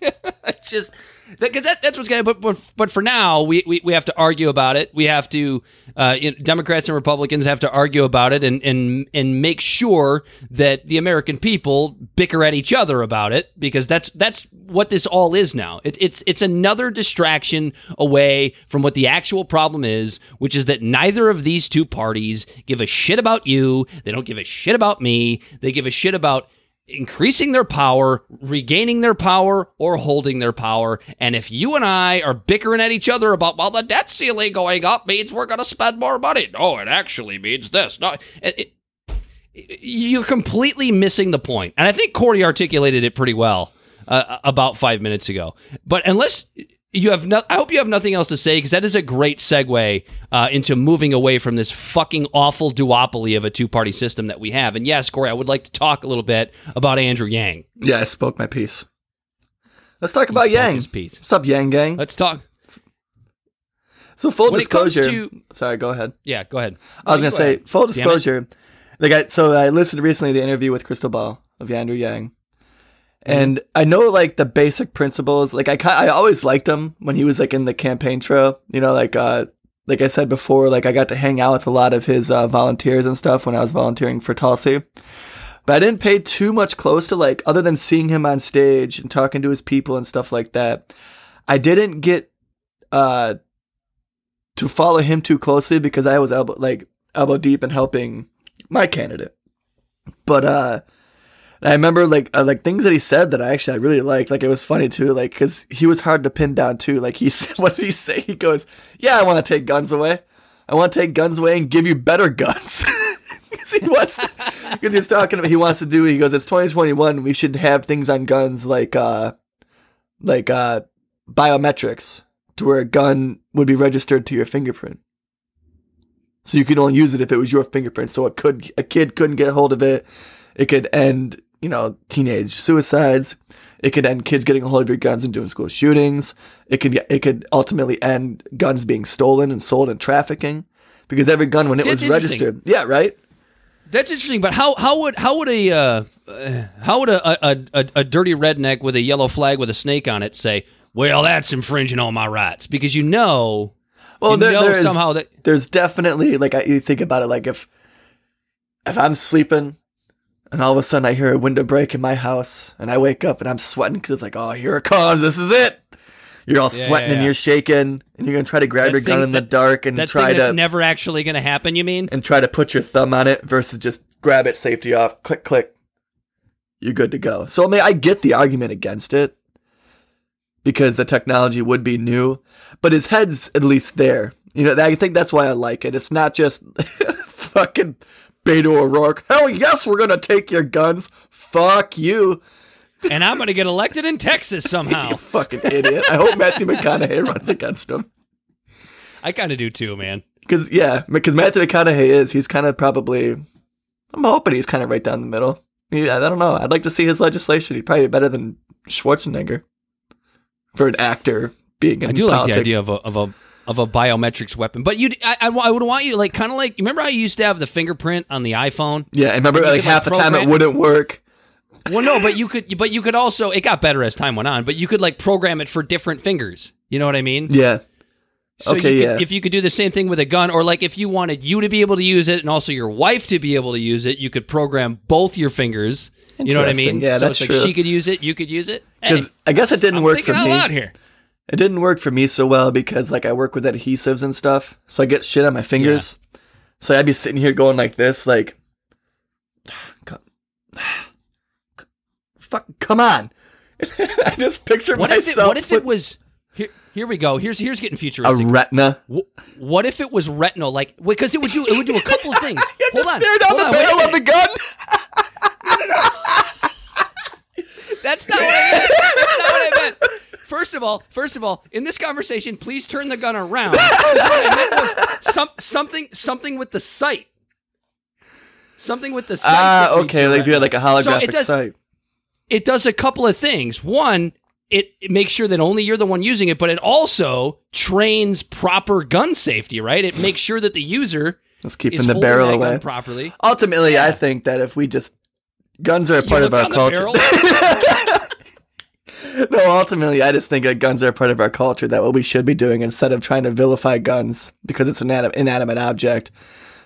Just because that, that's what's going to. But, but for now, we, we we have to argue about it. We have to. Uh, you know, Democrats and Republicans have to argue about it and and and make sure that the American people bicker at each other about it because that's that's what this all is now. It, it's it's another distraction away from what the actual problem is, which is that neither of these two parties give a shit about you. They don't give a shit about me. They give a shit about increasing their power, regaining their power, or holding their power. And if you and I are bickering at each other about, well, the debt ceiling going up means we're going to spend more money. No, it actually means this. No, it, it, you're completely missing the point. And I think Corey articulated it pretty well uh, about five minutes ago. But unless you have no, I hope you have nothing else to say because that is a great segue uh, into moving away from this fucking awful duopoly of a two party system that we have. And yes, Corey, I would like to talk a little bit about Andrew Yang. Yeah, I spoke my piece. Let's talk about spoke Yang. his piece. What's up, Yang Gang? Let's talk. So full When disclosure. to- Sorry, go ahead. Yeah, go ahead. I was No, gonna go say ahead. full disclosure. Like I, so I listened recently to the interview with Krystal Ball of Andrew Yang, And I know like the basic principles. Like I, I always liked him when he was like in the campaign trail. You know, like uh, like I said before, like I got to hang out with a lot of his uh, volunteers and stuff when I was volunteering for Tulsi. But I didn't pay too much close to like other than seeing him on stage and talking to his people and stuff like that. I didn't get uh to follow him too closely because I was elbow like elbow deep in helping my candidate. But uh I remember like uh, like things that he said that I actually I really liked. Like it was funny too, like because he was hard to pin down too. Like he said, what did he say? He goes, "Yeah, I want to take guns away. I want to take guns away and give you better guns." Because he wants, because he's talking about he wants to do. He goes, "It's 2021. We should have things on guns like uh, like uh, biometrics, to where a gun would be registered to your fingerprint." So you could only use it if it was your fingerprint. So it could a kid couldn't get hold of it. It could end, you know, teenage suicides. It could end kids getting a hold of your guns and doing school shootings. It could it could ultimately end guns being stolen and sold and trafficking because every gun when it was registered, yeah, right. That's interesting, but how how would how would a uh, uh, how would a, a, a, a dirty redneck with a yellow flag with a snake on it say, "Well, that's infringing on my rights," because you know, Well, you there, know there is somehow that there's definitely like I, you think about it, like if if I'm sleeping and all of a sudden I hear a window break in my house and I wake up and I'm sweating because it's like, oh, here it comes, this is it. You're all Yeah, sweating yeah, and you're shaking and you're gonna try to grab That your gun thing in the dark and that try thing that's to never actually going to happen. You mean? and try to put your thumb on it versus just grab it, safety off, click, click. You're good to go. So I mean, I get the argument against it because the technology would be new, but his head's at least there. You know, I think that's why I like it. It's not just fucking Beto O'Rourke. Hell yes, we're gonna take your guns. Fuck you, and I'm going to get elected in Texas somehow. you fucking idiot. I hope Matthew McConaughey runs against him. I kind of do too, man. Because yeah, because Matthew McConaughey is he's kind of probably. I'm hoping he's kind of right down the middle. Yeah, I don't know. I'd like to see his legislation. He'd probably be better than Schwarzenegger for an actor being in I do like the idea of a of a of a biometrics weapon, but you, I, I, I would want you like kind of like. You remember how you used to have the fingerprint on the iPhone? Yeah, I remember like could, like, half the time it wouldn't work. Well, no, but you could, but you could also. It got better as time went on, but you could like program it for different fingers. You know what I mean? Yeah, So Okay, you could, yeah. If you could do the same thing with a gun, or like if you wanted you to be able to use it and also your wife to be able to use it, you could program both your fingers. You know what I mean? Yeah, so that's like true. she could use it, you could use it. Hey, because I guess it didn't I'm work for out me. loud here. It didn't work for me so well because like I work with adhesives and stuff, so I get shit on my fingers. So I'd be sitting here going like this, like, "Co- fuck, come on. I just picture What if it, myself what if with it was? Here, here we go. Here's here's getting futuristic. a retina. Wh- what if it was retinal? Like because it would do it would do a couple of things. Hold just on, stare down hold the on, barrel of the gun. That's not what I meant. That's not what I meant. First of all, first of all, in this conversation, please turn the gun around. what I meant was some, something something with the sight. Something with the sight. Ah, reads okay, like you retina. like a So holographic it does, sight. it does a couple of things. One, it, it makes sure that only you're the one using it, but it also trains proper gun safety, right? It makes sure that the user is keeping the barrel away. properly. Ultimately, Yeah. I think that if we just guns are a part of our culture. no, ultimately, I just think that guns are a part of our culture. That what we should be doing instead of trying to vilify guns because it's an anim- inanimate object,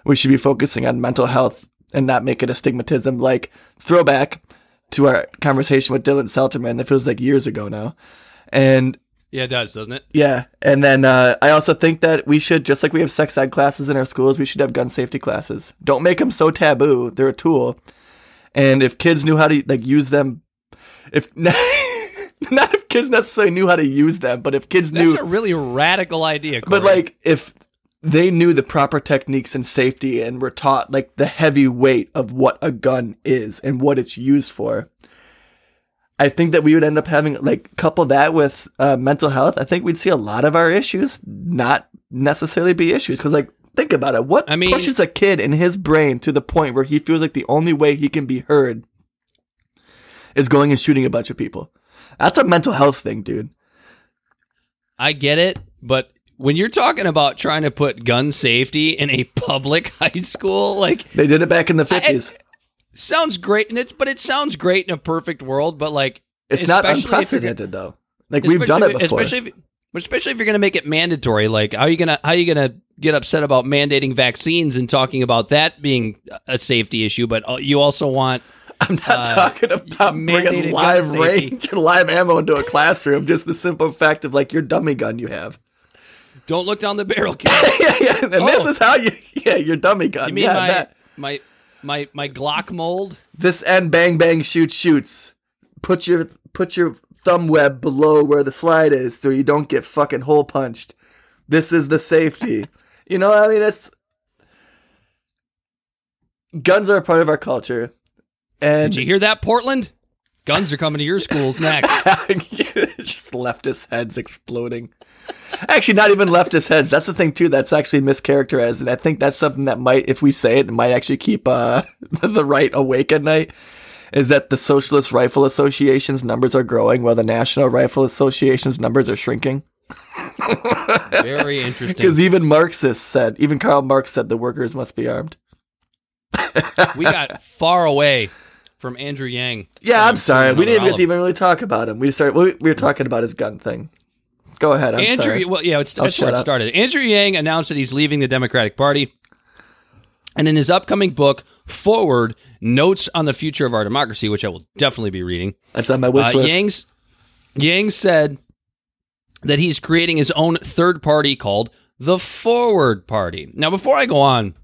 we should be focusing on mental health and not make it a stigmatism. Like throwback to our conversation with Dylan Selterman that feels like years ago now, and Yeah, it does, doesn't it? yeah, and then uh, I also think that we should, just like we have sex ed classes in our schools, we should have gun safety classes. Don't make them so taboo; they're a tool. And if kids knew how to like use them, if not if kids necessarily knew how to use them, but if kids That's knew, That's a really radical idea. but like if they knew the proper techniques and safety and were taught like the heavy weight of what a gun is and what it's used for. I think that we would end up having like couple that with uh, mental health. I think we'd see a lot of our issues not necessarily be issues because like think about it. What I mean- pushes a kid in his brain to the point where he feels like the only way he can be heard is going and shooting a bunch of people. That's a mental health thing, dude. I get it, but when you're talking about trying to put gun safety in a public high school, like They did it back in the fifties. sounds great and it's but it sounds great in a perfect world, but like It's not unprecedented though. Like we've done it before. Especially if, especially if you're going to make it mandatory. Like, how are you going to how are you going to get upset about mandating vaccines and talking about that being a safety issue? But uh, you also want I'm not uh, talking about bringing live range and live ammo into a classroom. Just the simple fact of like your dummy gun you have. don't look down the barrel. Kid. yeah, yeah. And this Oh. is how you. Yeah, your dummy gun. You mean yeah, my, that. my my my Glock mold? This end bang bang shoot shoots. Put your put your thumb web below where the slide is so you don't get fucking hole punched. This is the safety. you know, I mean, it's guns are a part of our culture, and Did you hear that, Portland? Guns are coming to your schools next. just leftist heads exploding. Actually, not even leftist heads. That's the thing too. That's actually mischaracterized, and I think that's something that might, if we say it, it might actually keep uh, the right awake at night. Is that the Socialist Rifle Association's numbers are growing while the National Rifle Association's numbers are shrinking? Very interesting. Because even Marxists said, even Karl Marx said, the workers must be armed. we got far away from Andrew Yang. Yeah, I'm sorry. We didn't olive. even really talk about him. We started. We, we were talking about his gun thing. Go ahead. I'm Andrew, sorry. well, yeah, it's, that's where it up. started. Andrew Yang announced that he's leaving the Democratic Party, and in his upcoming book, Forward Notes on the Future of Our Democracy, which I will definitely be reading, That's on my wish uh, list. Yang's Yang said that he's creating his own third party called the Forward Party. Now, before I go on,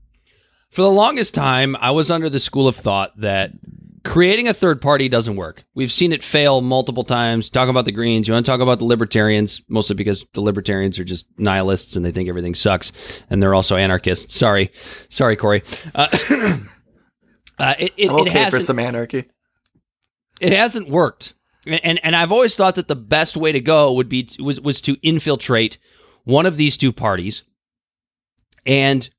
for the longest time, I was under the school of thought that creating a third party doesn't work. We've seen it fail multiple times. Talk about the Greens. You want to talk about the Libertarians, mostly because the Libertarians are just nihilists and they think everything sucks, and they're also anarchists. Sorry, sorry, Corey. Uh, uh, it, it, I'm it okay for hasn't- some anarchy. it hasn't worked and and I've always thought that the best way to go would be to, was was to infiltrate one of these two parties and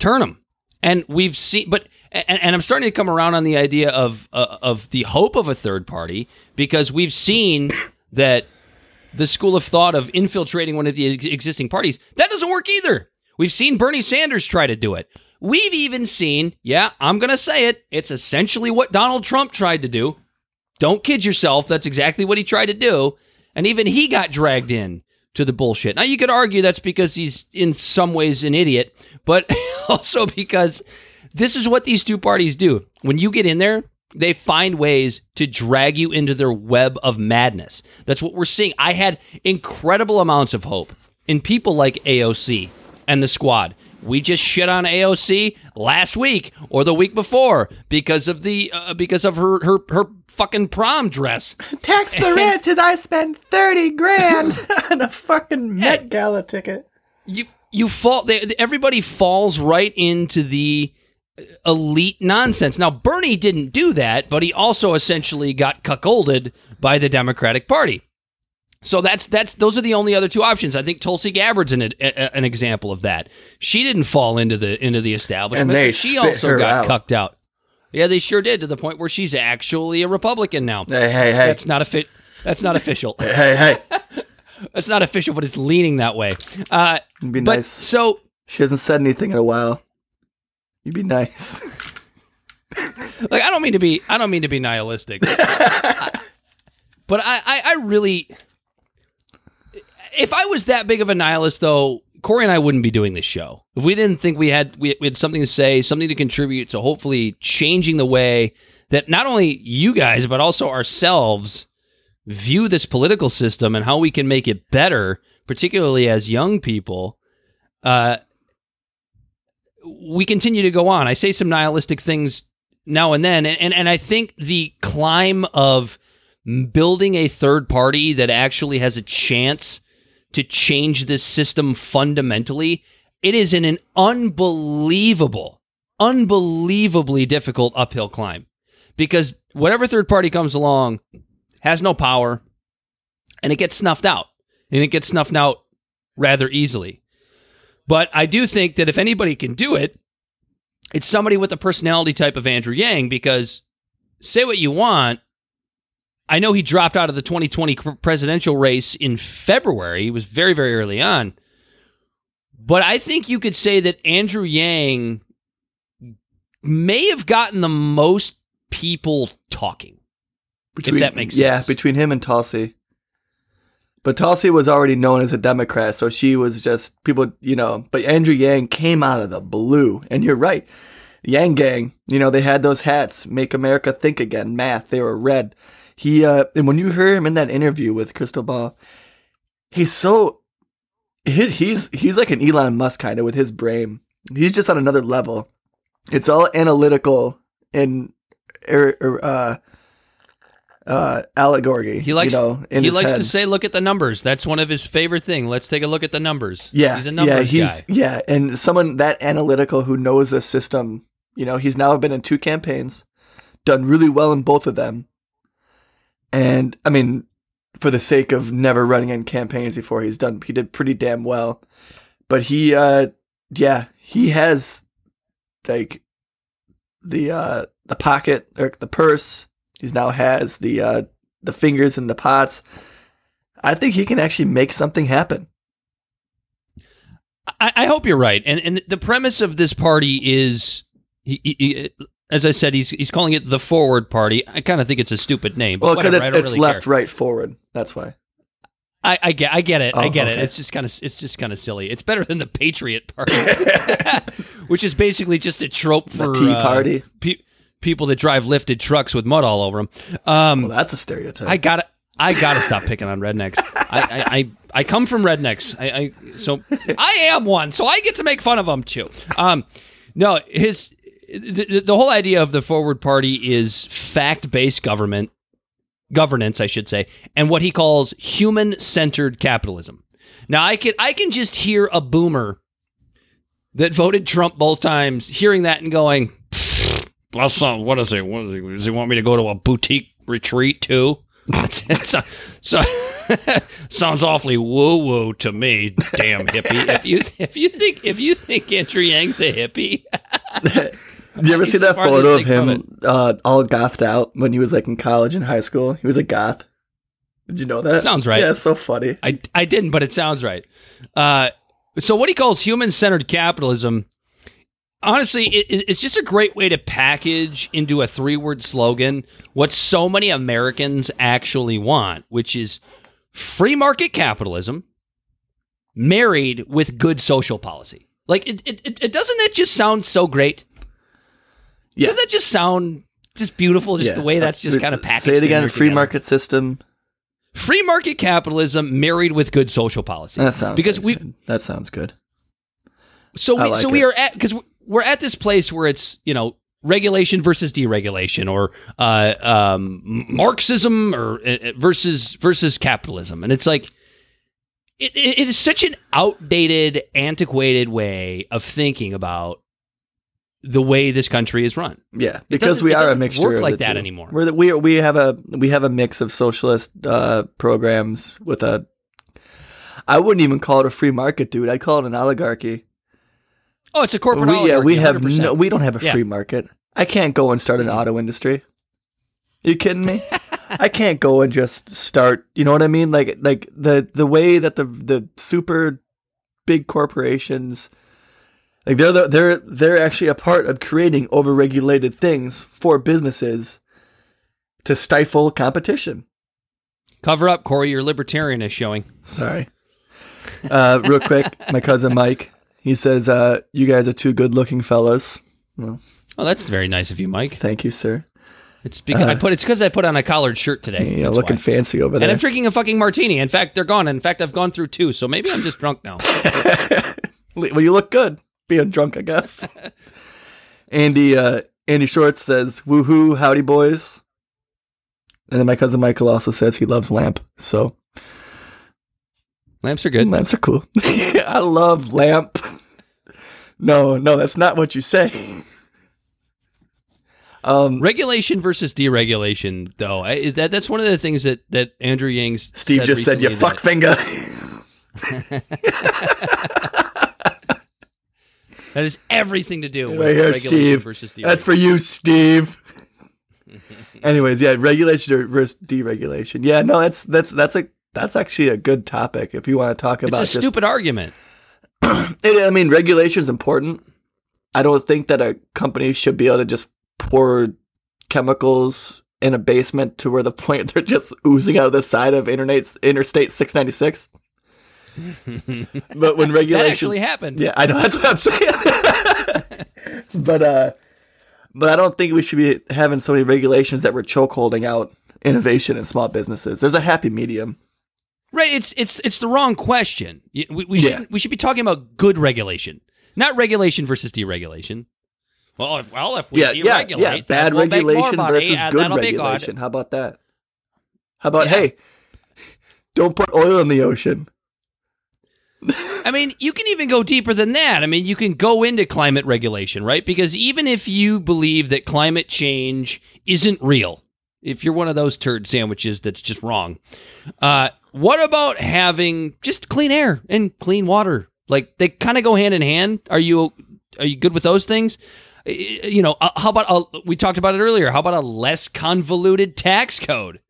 turn them and we've seen but and, and I'm starting to come around on the idea of uh, of the hope of a third party because we've seen that the school of thought of infiltrating one of the ex- existing parties that doesn't work either we've seen Bernie Sanders try to do it we've even seen yeah I'm going to say it it's essentially what Donald Trump tried to do don't kid yourself. That's exactly what he tried to do. And even he got dragged in to the bullshit. Now, you could argue that's because he's in some ways an idiot, but also because this is what these two parties do. When you get in there, they find ways to drag you into their web of madness. That's what we're seeing. I had incredible amounts of hope in people like AOC and the squad. We just shit on AOC last week or the week before because of the uh, because of her her her fucking prom dress. Tax the rich as I spend 30 grand on a fucking Met Gala ticket. You you fall they, everybody falls right into the elite nonsense. Now Bernie didn't do that, but he also essentially got cuckolded by the Democratic Party. So that's that's those are the only other two options. I think Tulsi Gabbard's an a, an example of that. She didn't fall into the into the establishment. And they she also got out. cucked out. Yeah, they sure did to the point where she's actually a Republican now. Hey, hey, hey. That's not a fit. That's not official. Hey, hey. That's not official, but it's leaning that way. Uh, It'd be but nice. so She hasn't said anything in a while. You'd be nice. like I don't mean to be I don't mean to be nihilistic. But I, I I really if I was that big of a nihilist though, Corey and I wouldn't be doing this show. If we didn't think we had we, we had something to say, something to contribute to hopefully changing the way that not only you guys but also ourselves view this political system and how we can make it better, particularly as young people, uh, we continue to go on. I say some nihilistic things now and then, and, and, I think the climb of building a third party that actually has a chance to change this system fundamentally, it is in an unbelievable, unbelievably difficult uphill climb. Because whatever third party comes along has no power and it gets snuffed out. And it gets snuffed out rather easily. But I do think that if anybody can do it, it's somebody with the personality type of Andrew Yang because say what you want. I know he dropped out of the 2020 presidential race in February. He was very, very early on. But I think you could say that Andrew Yang may have gotten the most people talking. if that makes yeah, sense. between him and Tulsi. But Tulsi was already known as a Democrat, so she was just people, you know. But Andrew Yang came out of the blue, and you're right. Yang Gang, you know, they had those hats, "Make America Think Again," math. They were red. He uh, and when you hear him in that interview with Krystal Ball, he's so he's he's he's like an Elon Musk kind of with his brain. He's just on another level. It's all analytical and er, er, uh, uh, allegory. he likes you know, he likes head. to say, "Look at the numbers." That's one of his favorite thing. Let's take a look at the numbers. Yeah, he's a numbers yeah, he's guy. yeah, and someone that analytical who knows the system. You know, he's now been in two campaigns, done really well in both of them, and I mean, for the sake of never running in campaigns before, he's done. He did pretty damn well, but he, uh yeah, he has like the uh the pocket or the purse. He's now has the uh the fingers in the pots. I think he can actually make something happen. I, I hope you're right. And and the premise of this party is, he, he, he- as I said, he's he's calling it the Forward Party. I kind of think it's a stupid name. But Well, because it's, it's really left, care. right, forward. That's why. I, I get, I get it, I Oh, get it. It's just kind of, it's just kind of silly. It's better than the Patriot Party, which is basically just a trope The for Tea uh, Party. pe- people that drive lifted trucks with mud all over them. Um, Well, that's a stereotype. I gotta, I gotta stop picking on rednecks. I, I, I, I come from rednecks. I, I, so I am one. So I get to make fun of them too. Um, no, his the, the- the whole idea of the Forward Party is fact based government governance, I should say, and what he calls human centered capitalism. Now I can I can just hear a boomer that voted Trump both times hearing that and going, so what is he? What is he? Does he want me to go to a boutique retreat too? so, so sounds awfully woo woo to me, damn hippie. If you if you think if you think Andrew Yang's a hippie, Did you ever see that photo of him uh, all gothed out when he was like in college and high school? He was a goth. Did you know that? Sounds right. Yeah, it's so funny. I I didn't, but it sounds right. Uh, so what he calls human centered capitalism, honestly, it, it- it's just a great way to package into a three word slogan what so many Americans actually want, which is free market capitalism married with good social policy. Like it, it, it, it doesn't that just sound so great? Yeah. Doesn't that just sound just beautiful? Just Yeah. the way that's just kind of packaged. Say it again. Free together. market system. free market capitalism married with good social policy. That sounds because we good. That sounds good. so I we like so we are at because we're at this place where it's you know regulation versus deregulation or uh, um, Marxism or uh, versus versus capitalism, and it's like. It, it is such an outdated, antiquated way of thinking about the way this country is run. Yeah, because we are a mixture work of like that two. anymore. We're the, we we have a we have a mix of socialist uh, programs with a. I wouldn't even call it a free market, dude. I'd call it an oligarchy. Oh, it's a corporate we, yeah, we have 100%. no, we don't have a Yeah. Mm-hmm. free market. I can't go and start an auto industry. you kidding me? I can't go and just start. You know what I mean? Like like the the way that the the super big corporations, like they're the, they're they're actually a part of creating overregulated things for businesses to stifle competition. Cover up, Corey. Your libertarian is showing. Sorry. Uh, real quick, my cousin Mike. He says, uh, "You guys are two good-looking fellas." Well, Oh, that's very nice of you, Mike. thank you, sir. It's because I put it's because I put on a collared shirt today. Yeah, looking why. fancy over there. And. I'm drinking a fucking martini. In fact, they're gone. In fact, I've gone through two, so maybe I'm just drunk now. well, you look good being drunk, I guess. Andy uh, Andy Shorts says, "Woohoo, howdy boys." And then my cousin Michael also says he loves lamp. So Lamps are good. lamps are cool. I love lamp. No, no, that's not what you say. Um, Regulation versus deregulation, though, I, is that that's one of the things that that Andrew Yang's Steve just said, "You recently fuck finger." that, that is everything to do with right here, regulation Steve. versus deregulation. That's for you, Steve. Anyways, yeah, regulation versus deregulation. Yeah, no, that's that's that's a that's actually a good topic if you want to talk about. it's a just stupid argument. It, I mean, regulation is important. I don't think that a company should be able to just pour chemicals in a basement to where the plant they're just oozing out of the side of Interstate Interstate 696. but when regulations actually happened. yeah, I know that's what I'm saying. but uh, but I don't think we should be having so many regulations that we're chokeholding out innovation in small businesses. There's a happy medium. Right. It's it's it's the wrong question. We, we should Yeah. we should be talking about good regulation, not regulation versus deregulation. Well, if well if we yeah, yeah, deregulate, yeah. then Bad we'll make more regulation money, versus and good good. regulation. How about that? How about Yeah. hey, don't put oil in the ocean. I mean, you can even go deeper than that. I mean, you can go into climate regulation, right? Because even if you believe that climate change isn't real, if you're one of those turd sandwiches that's just wrong, uh, what about having just clean air and clean water? Like they kind of go hand in hand. Are you are you good with those things? You know, uh, how about a, we talked about it earlier? How about a less convoluted tax code?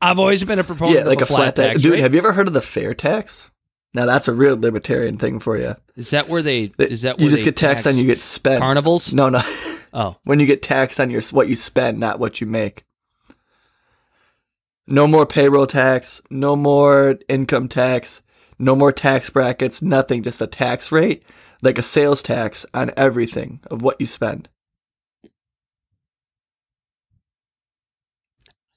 I've always been a proponent yeah, like of a flat tax. tax. Dude, right? have you ever heard of the fair tax? Now that's a real libertarian thing for you. is that where they? Is that you just get taxed tax on you get spent? carnivals? No, no. Oh, when you get taxed on your what you spend, not what you make. No more payroll tax, no more income tax, no more tax brackets, nothing, just a tax rate, like a sales tax on everything of what you spend.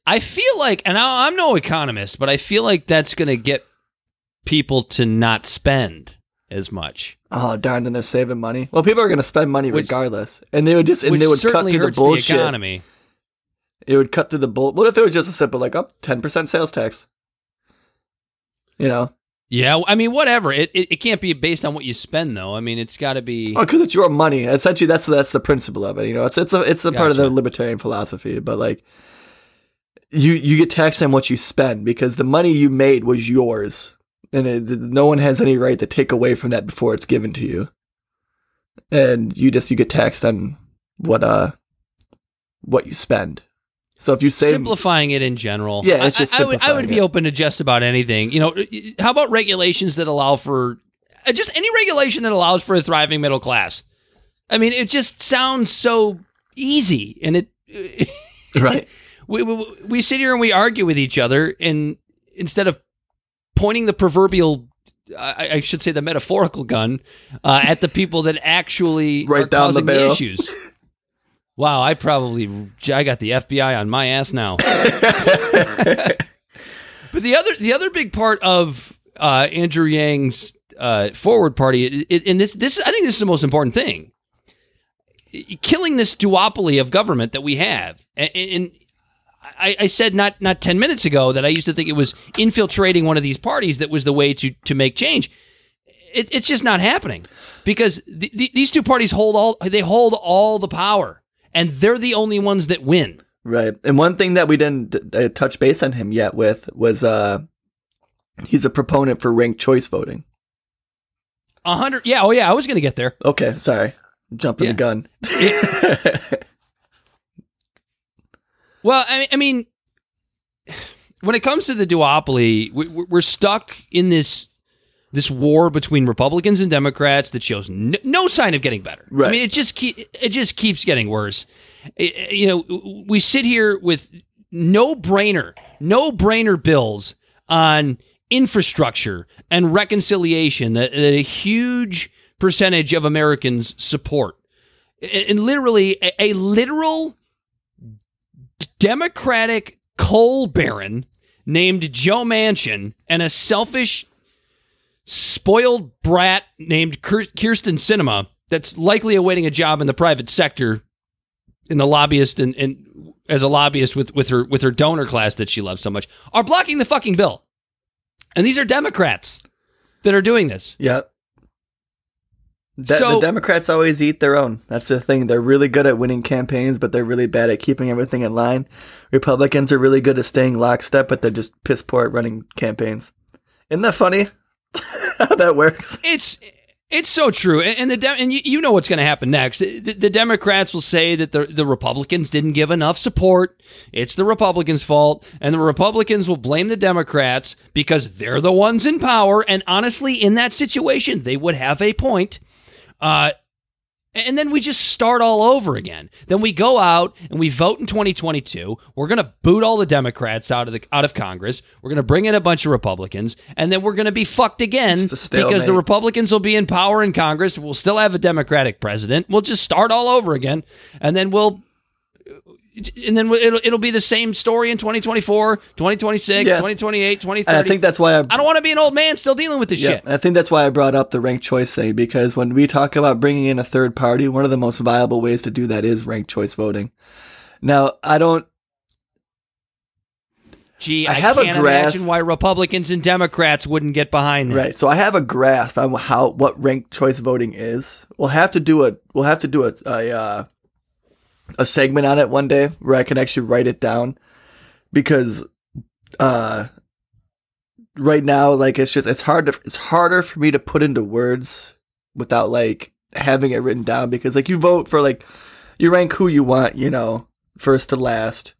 I feel like, and I'm no economist, but I feel like that's going to get people to not spend as much, Oh darn, then they're saving money. Well, people are going to spend money Which- regardless, and they would just and they would cut through the hurts the, bullshit. economy. It would cut through the bull. What if it was just a simple like up ten percent sales tax? You know, Yeah, I mean, whatever. It, it it can't be based on what you spend, though. I mean, it's got to be. Oh, because it's your money. Essentially, that's that's the principle of it. You know, it's it's a it's a part of the libertarian philosophy. But like, you you get taxed on what you spend because the money you made was yours, and it, no one has any right to take away from that before it's given to you. And you just you get taxed on what uh what you spend. So if you save, simplifying it in general. Yeah, it's I- just I, I would I would be it. open to just about anything. You know, how about regulations that allow for uh, just any regulation that allows for a thriving middle class? I mean, it just sounds so easy, and it right? we, we we sit here and we argue with each other, and instead of pointing the proverbial, I, I should say the metaphorical gun uh, at the people that actually Right are down the causing barrel. issues. Wow, I probably I got the FBI on my ass now. But the other the other big part of uh, Andrew Yang's uh, forward party, it, it- and this this I think this is the most important thing, killing this duopoly of government that we have. And, and I, I said not not ten minutes ago that I used to think it was infiltrating one of these parties that was the way to to make change. It, it's just not happening because the, the, these two parties hold all they hold all the power, and they're the only ones that win. Right. And one thing that we didn't uh, touch base on him yet with was uh he's a proponent for ranked choice voting. A hundred, yeah, oh yeah, I was going to get there. Okay, sorry. Jumping Yeah. the gun. Well, I mean, I mean, when it comes to the duopoly, we- we- we're stuck in this this war between Republicans and Democrats that shows no, no sign of getting better. I mean, it just keep, it just keeps getting worse. I- I- you know, we sit here with no brainer, no brainer bills on infrastructure and reconciliation that, that a huge percentage of Americans support. And and literally, a, a literal Democratic coal baron named Joe Manchin and a selfish, spoiled brat named Kyrsten Sinema that's likely awaiting a job in the private sector in the lobbyist and, and as a lobbyist with, with her with her donor class that she loves so much are blocking the fucking bill. And these are Democrats that are doing this. Yep. De- So- the Democrats always eat their own. That's the thing. They're really good at winning campaigns, but they're really bad at keeping everything in line. Republicans are really good at staying lockstep, but they're just piss poor at running campaigns. Isn't that funny? How that works. It's it's so true, and the and you, you know what's going to happen next. The, the Democrats will say that the the Republicans didn't give enough support. It's the Republicans' fault, and the Republicans will blame the Democrats because they're the ones in power. And honestly, in that situation, they would have a point. Uh, and then we just start all over again. Then we go out and we vote in 2022. We're going to boot all the Democrats out of the out of Congress. We're going to bring in a bunch of Republicans, and then we're going to be fucked again Just a stalemate. because the Republicans will be in power in Congress. We'll still have a Democratic president. We'll just start all over again, and then we'll. And then it'll, it'll be the same story in 2024, 2026, Yeah. 2028, 2030. And I think that's why I, I don't want to be an old man still dealing with this Yeah, shit. I think that's why I brought up the ranked choice thing because when we talk about bringing in a third party, one of the most viable ways to do that is ranked choice voting. Now, I don't. Gee, I I, have a can't grasp- imagine why Republicans and Democrats wouldn't get behind that. Right, so I have a grasp on how what ranked choice voting is. We'll have to do a we'll have to do a a, uh, a segment on it one day where I can actually write it down because uh right now like it's just it's hard to it's harder for me to put into words without like having it written down because like you vote for like you rank who you want, you know, first to last.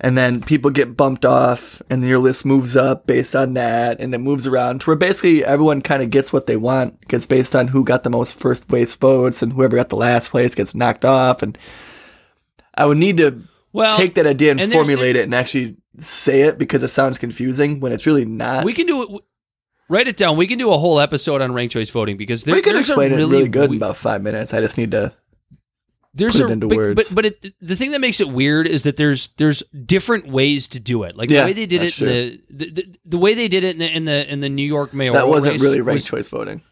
And then people get bumped off and your list moves up based on that and it moves around to where basically everyone kind of gets what they want. Gets based on who got the most first place votes and whoever got the last place gets knocked off and I would need to Well, take that idea and, and formulate it and actually say it because it sounds confusing when it's really not. we can do it. Write it down. We can do a whole episode on ranked choice voting because there, we can there's explain a it really, really good in about five minutes. I just need to there's put a it into but, words. but but it, the thing that makes it weird is that there's there's different ways to do it. Like Yeah, the way they did it, in the, the, the the way they did it in the in the, in the New York mayoral that wasn't really ranked was- choice voting.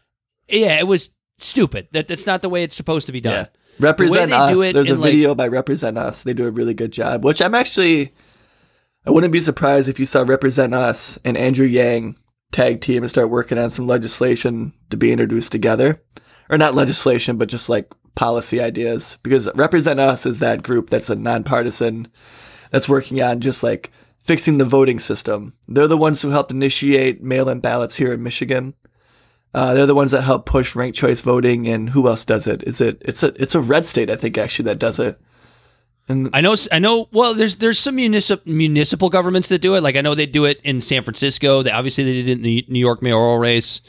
Yeah, it was stupid. That that's not the way it's supposed to be done. Yeah. Represent they Us. There's a like- video by Represent Us. They do a really good job, which I'm actually. I wouldn't be surprised if you saw Represent Us and Andrew Yang tag team and start working on some legislation to be introduced together. Or not legislation, but just like policy ideas. Because Represent Us is that group that's a nonpartisan that's working on just like fixing the voting system. They're the ones who helped initiate mail in ballots here in Michigan. Uh, they're the ones that help push ranked choice voting, and who else does it? Is it? It's a it's a red state, I think, actually that does it. And I know, I know. Well, there's there's some municipal municipal governments that do it. Like I know they do it in San Francisco. They obviously they did it in the New York mayoral race.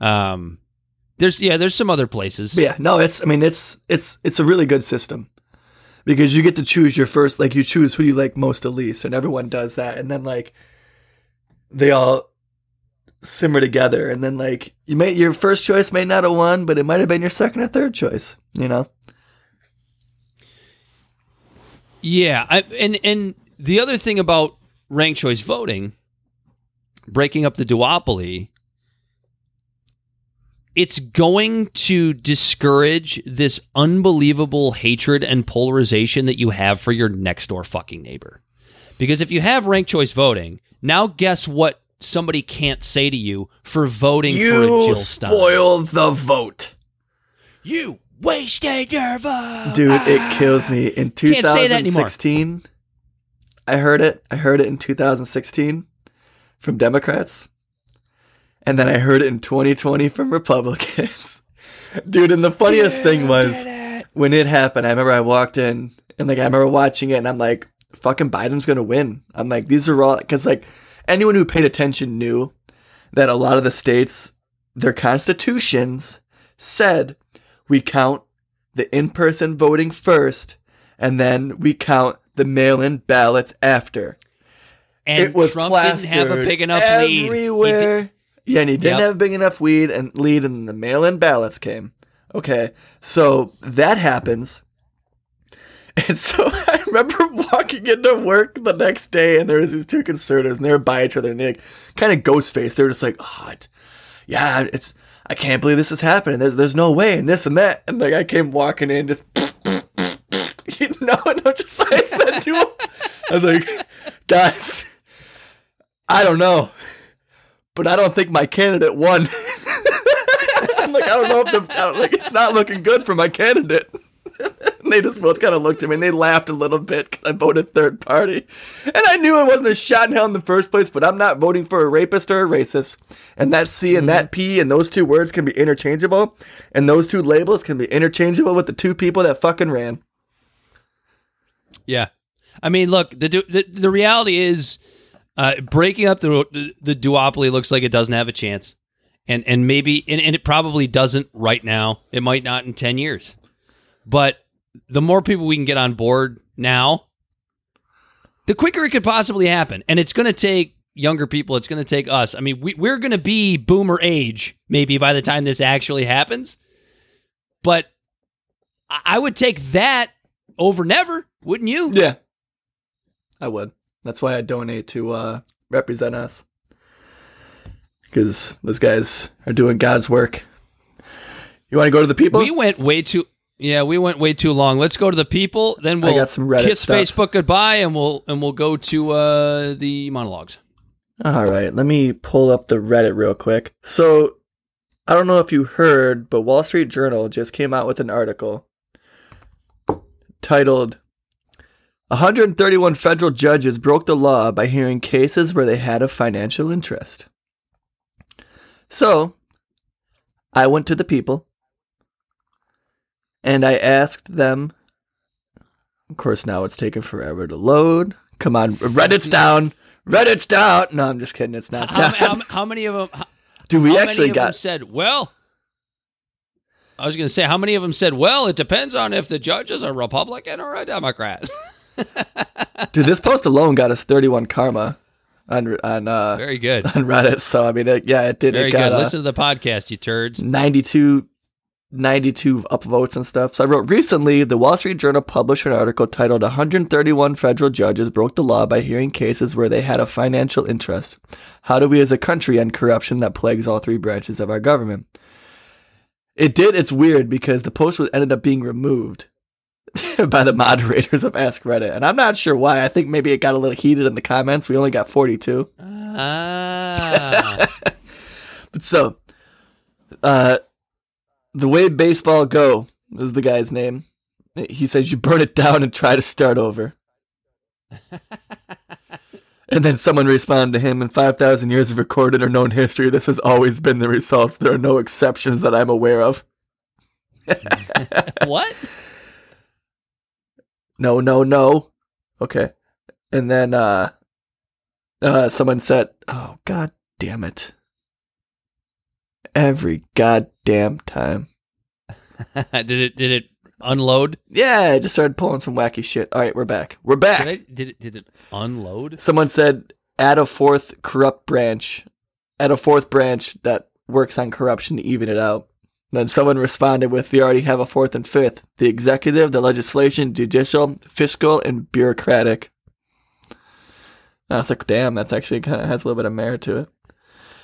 Um, there's yeah, there's some other places. but yeah, no, it's I mean it's it's it's a really good system because you get to choose your first, like you choose who you like most to least, and everyone does that, and then like they all simmer together, and then like you may your first choice may not have won, but it might have been your second or third choice, you know. Yeah, I, and and the other thing about ranked choice voting, breaking up the duopoly, it's going to discourage this unbelievable hatred and polarization that you have for your next door fucking neighbor. Because if you have ranked choice voting, now guess what somebody can't say to you for voting for a You Jill Stein. spoiled the vote. You wasted your vote. Dude, it kills me. In Can't say that anymore. 2016, I heard it. I heard it in 2016 from Democrats. And then I heard it in 2020 from Republicans. Dude, and the funniest thing was when it happened, I remember I walked in and like I remember watching it and I'm like, fucking Biden's gonna win. I'm like, these are all because like anyone who paid attention knew that a lot of the states, their constitutions said we count the in-person voting first and then we count the mail-in ballots after. And it was Trump plastered didn't have a big enough lead. Did- everywhere. yeah, and he didn't Yep. have big enough weed and lead, and the mail-in ballots came. Okay, so that happens, and so I remember walking into work the next day, and there was these two conservatives, and they were by each other, and they kind of ghost faced. They were just like, "Oh, yeah, it's I can't believe this is happening. There's there's no way, and this and that." And like I came walking in, just you know, and I'm just like I said to him, I was like, "Guys." I don't know, but I don't think my candidate won. I'm like, I don't know if the, like it's not looking good for my candidate. they just both kind of looked at me and they laughed a little bit because I voted third party, and I knew it wasn't a shot in hell in the first place. But I'm not voting for a rapist or a racist, and that C and that P and those two words can be interchangeable, and those two labels can be interchangeable with the two people that fucking ran. Yeah, I mean, look, the the, the reality is, uh, breaking up the, the the duopoly looks like it doesn't have a chance, and and maybe and, and it probably doesn't right now. It might not in ten years. But the more people we can get on board now, the quicker it could possibly happen. And it's going to take younger people. It's going to take us. I mean, we, we're going to be boomer age maybe by the time this actually happens. But I would take that over never, wouldn't you? Yeah, I would. That's why I donate to uh, represent us because those guys are doing God's work. You want to go to the people? We went way too. Yeah, we went way too long. Let's go to the people. Then we'll kiss stuff. Facebook goodbye, and we'll and we'll go to uh, the monologues. All right, let me pull up the Reddit real quick. So, I don't know if you heard, but Wall Street Journal just came out with an article titled 131 federal judges broke the law by hearing cases where they had a financial interest. So, I went to the people and I asked them. Of course, now it's taking forever to load. Come on, Reddit's down. Reddit's down. No, I'm just kidding. It's not How, down. how, how many of them? How, Dude, we how actually many of them got. said, "Well." I was going to say, how many of them said, "Well, it depends on if the judge is a Republican or a Democrat." Dude, this post alone got us 31 karma on on uh, Very good. on Reddit. So I mean, it, yeah, it did. Very it got good. uh, Listen to the podcast, you turds. 92, 92 upvotes and stuff. So I wrote recently, the Wall Street Journal published an article titled 131 Federal Judges Broke the Law by Hearing Cases Where They Had a Financial Interest. How do we as a country end corruption that plagues all three branches of our government? It did. It's weird because the post was ended up being removed by the moderators of Ask Reddit. And I'm not sure why. I think maybe it got a little heated in the comments. We only got 42. Ah. But so, uh, the way baseball go is the guy's name. He says you burn it down and try to start over. and then someone responded to him in 5,000 years of recorded or known history, this has always been the result. There are no exceptions that I'm aware of. what? No, no, no. Okay. And then uh uh someone said, "Oh god damn it." Every goddamn time. did it? Did it unload? Yeah, I just started pulling some wacky shit. All right, we're back. We're Did, back. I, did it? Did it unload? Someone said add a fourth corrupt branch. Add a fourth branch that works on corruption to even it out. Then someone responded with, "We already have a fourth and fifth: the executive, the legislation, judicial, fiscal, and bureaucratic." I was like, "Damn, that's actually kind of has a little bit of merit to it."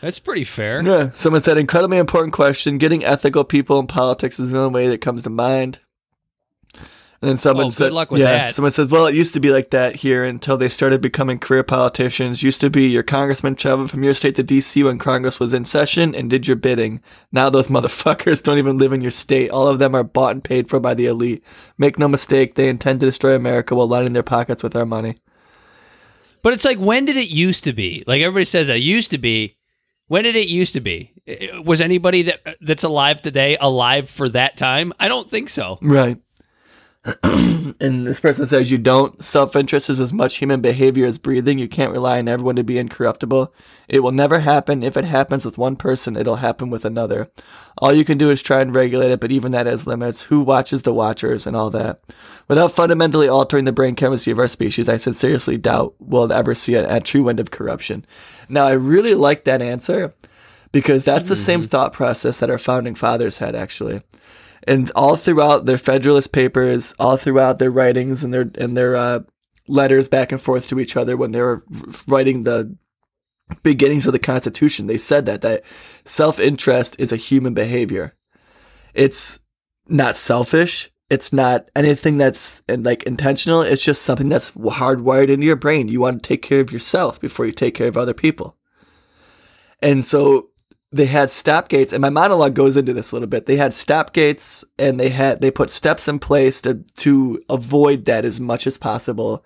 That's pretty fair. Yeah. Someone said, "Incredibly important question. Getting ethical people in politics is the only way that comes to mind." And then someone Oh, said, yeah, that. Someone says, well, it used to be like that here until they started becoming career politicians. Used to be your congressman traveled from your state to D.C. when Congress was in session and did your bidding. Now those motherfuckers don't even live in your state. All of them are bought and paid for by the elite. Make no mistake, they intend to destroy America while lining their pockets with our money. But it's like, when did it used to be? Like everybody says, it used to be. When did it used to be? Uh, was anybody that uh, that's alive today alive for that time? I don't think so. Right. and this person says you don't. Self interest is as much human behavior as breathing. You can't rely on everyone to be incorruptible. It will never happen. If it happens with one person, it'll happen with another. All you can do is try and regulate it, but even that has limits. Who watches the watchers and all that? Without fundamentally altering the brain chemistry of our species, I sincerely doubt we'll ever see a, a true end of corruption. Now, I really like that answer because that's the same mm-hmm. thought process that our founding fathers had, actually and all throughout their Federalist Papers, all throughout their writings and their and their uh, letters back and forth to each other when they were writing the beginnings of the Constitution, they said that that self interest is a human behavior. It's not selfish. It's not anything that's like intentional. It's just something that's hardwired into your brain. You want to take care of yourself before you take care of other people. And so they had stop gates and my monologue goes into this a little bit. They had stop gates and they had they put steps in place to to avoid that as much as possible.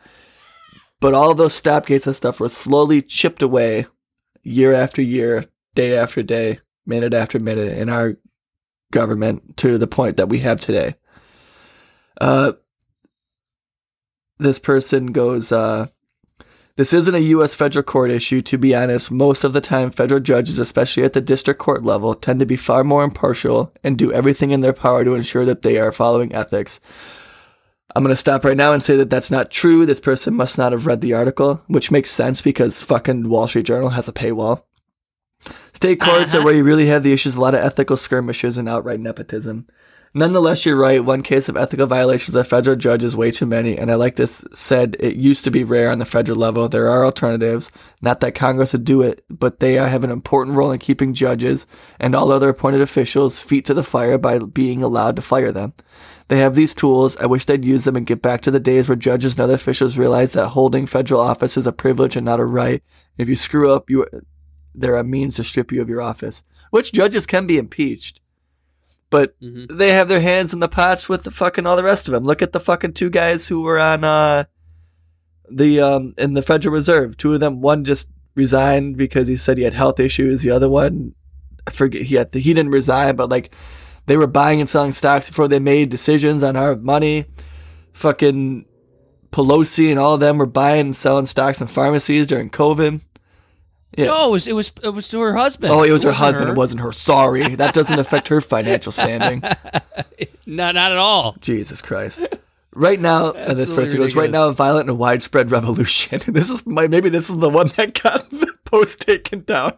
But all those stop gates and stuff were slowly chipped away year after year day after day minute after minute in our government to the point that we have today. Uh this person goes uh This isn't a U.S. federal court issue. To be honest, most of the time, federal judges, especially at the district court level, tend to be far more impartial and do everything in their power to ensure that they are following ethics. I'm going to stop right now and say that that's not true. This person must not have read the article, which makes sense because fucking Wall Street Journal has a paywall. State courts Uh-huh. are where you really have the issues, a lot of ethical skirmishes and outright nepotism. Nonetheless, you're right. One case of ethical violations of federal judge is way too many, and I like this said, it used to be rare on the federal level. There are alternatives. Not that Congress would do it, but they have an important role in keeping judges and all other appointed officials feet to the fire by being allowed to fire them. They have these tools. I wish they'd use them and get back to the days where judges and other officials realize that holding federal office is a privilege and not a right. If you screw up, you there are a means to strip you of your office. Which judges can be impeached, but Mhm. they have their hands in the pots with the fucking all the rest of them. Look at the fucking two guys who were on uh the um in the Federal Reserve. Two of them, one just resigned because he said he had health issues. The other one, I forget he had he didn't resign, but like they were buying and selling stocks before they made decisions on our money. Fucking Pelosi and all of them were buying and selling stocks in pharmacies during COVID. Yeah. No, it was it was it was to her husband. Oh, it was her wasn't husband. It wasn't her. Sorry, that doesn't affect her financial standing. No, not at all. Jesus Christ. Right now, and this person goes, right now, a violent and widespread revolution. This is my, maybe this is the one that got the post taken down.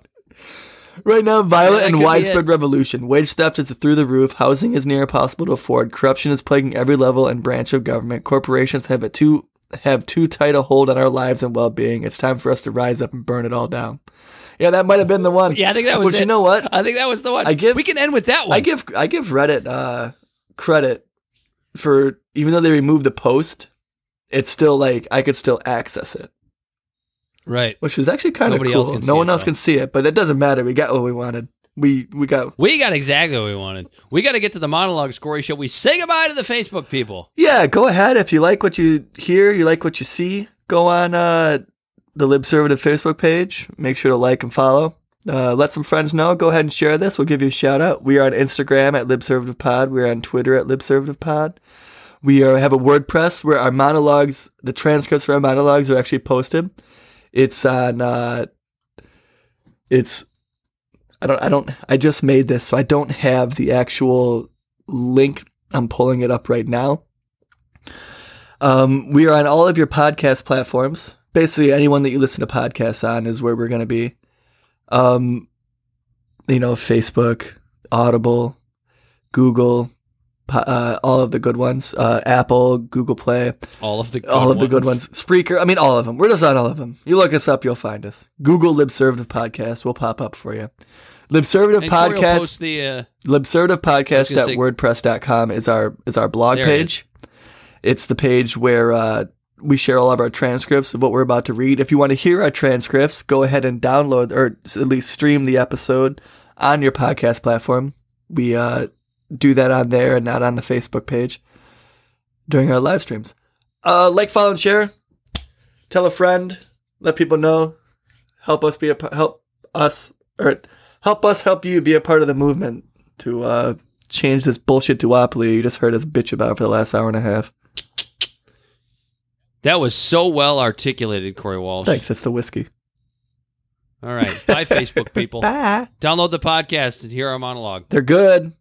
Right now, violent that and widespread revolution. Wage theft is through the roof. Housing is near impossible to afford. Corruption is plaguing every level and branch of government. Corporations have a too have too tight a hold on our lives and well being. It's time for us to rise up and burn it all down. Yeah, that might have been the one. Yeah, I think that was it. you know what? I think that was the one. I give- we can end with that one. I give I give Reddit uh, credit for even though they removed the post, it's still like I could still access it, right. which is actually kind of cool. else can see no one else though. can see it, but it doesn't matter. We got what we wanted. We we got We got exactly what we wanted. We got to get to the monologues, Corey. Shall we say goodbye to the Facebook people? yeah. Go ahead if you like what you hear, you like what you see. Go on uh, the Libservative Facebook page. Make sure to like and follow. Uh, let some friends know. Go ahead and share this. We'll give you a shout out. We are on Instagram at LibservativePod. We're on Twitter at LibservativePod. We are, have a WordPress where our monologues, the transcripts for our monologues are actually posted. It's on. Uh, it's. I don't. I don't. I just made this, so I don't have the actual link. I'm pulling it up right now. Um, we are on all of your podcast platforms. Basically, anyone that you listen to podcasts on is where we're going to be. Um, you know, Facebook, Audible, Google, uh, all of the good ones. Uh, Apple, Google Play, All of the good all of the good ones. Spreaker. I mean, all of them. We're just on all of them. You look us up, you'll find us. Google Libservative Podcast. We'll pop up for you. Libservative And Corey will Podcast. the uh, libservativepodcast.wordpress.com is our is our blog There it page. It's the page where uh, we share all of our transcripts of what we're about to read. If you want to hear our transcripts, go ahead and download or at least stream the episode on your podcast platform. We uh, do that on there and not on the Facebook page during our live streams. Uh, like, follow, and share. Tell a friend. Let people know. Help us be a help us or help us help you be a part of the movement to uh, change this bullshit duopoly you just heard us bitch about for the last hour and a half. that was so well articulated, Corey Walsh. Thanks. It's the whiskey. All right, bye, Facebook people. Bye. Download the podcast and hear our monologue. They're good.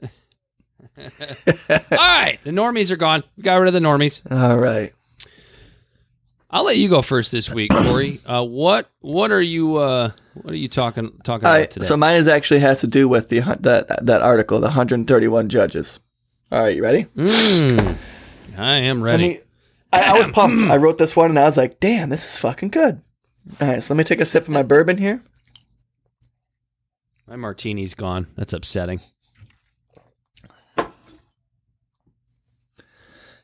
All right, the normies are gone. We got rid of the normies. All right. I'll let you go first this week, Corey. Uh, what what are you uh, what are you talking talking about today? So mine is actually has to do with the that that article, the 131 judges. All right, you ready? Mm, I am ready. me- I, I was pumped. I wrote this one and I was like, damn, this is fucking good. All right, so let me take a sip of my bourbon here. My martini's gone. That's upsetting.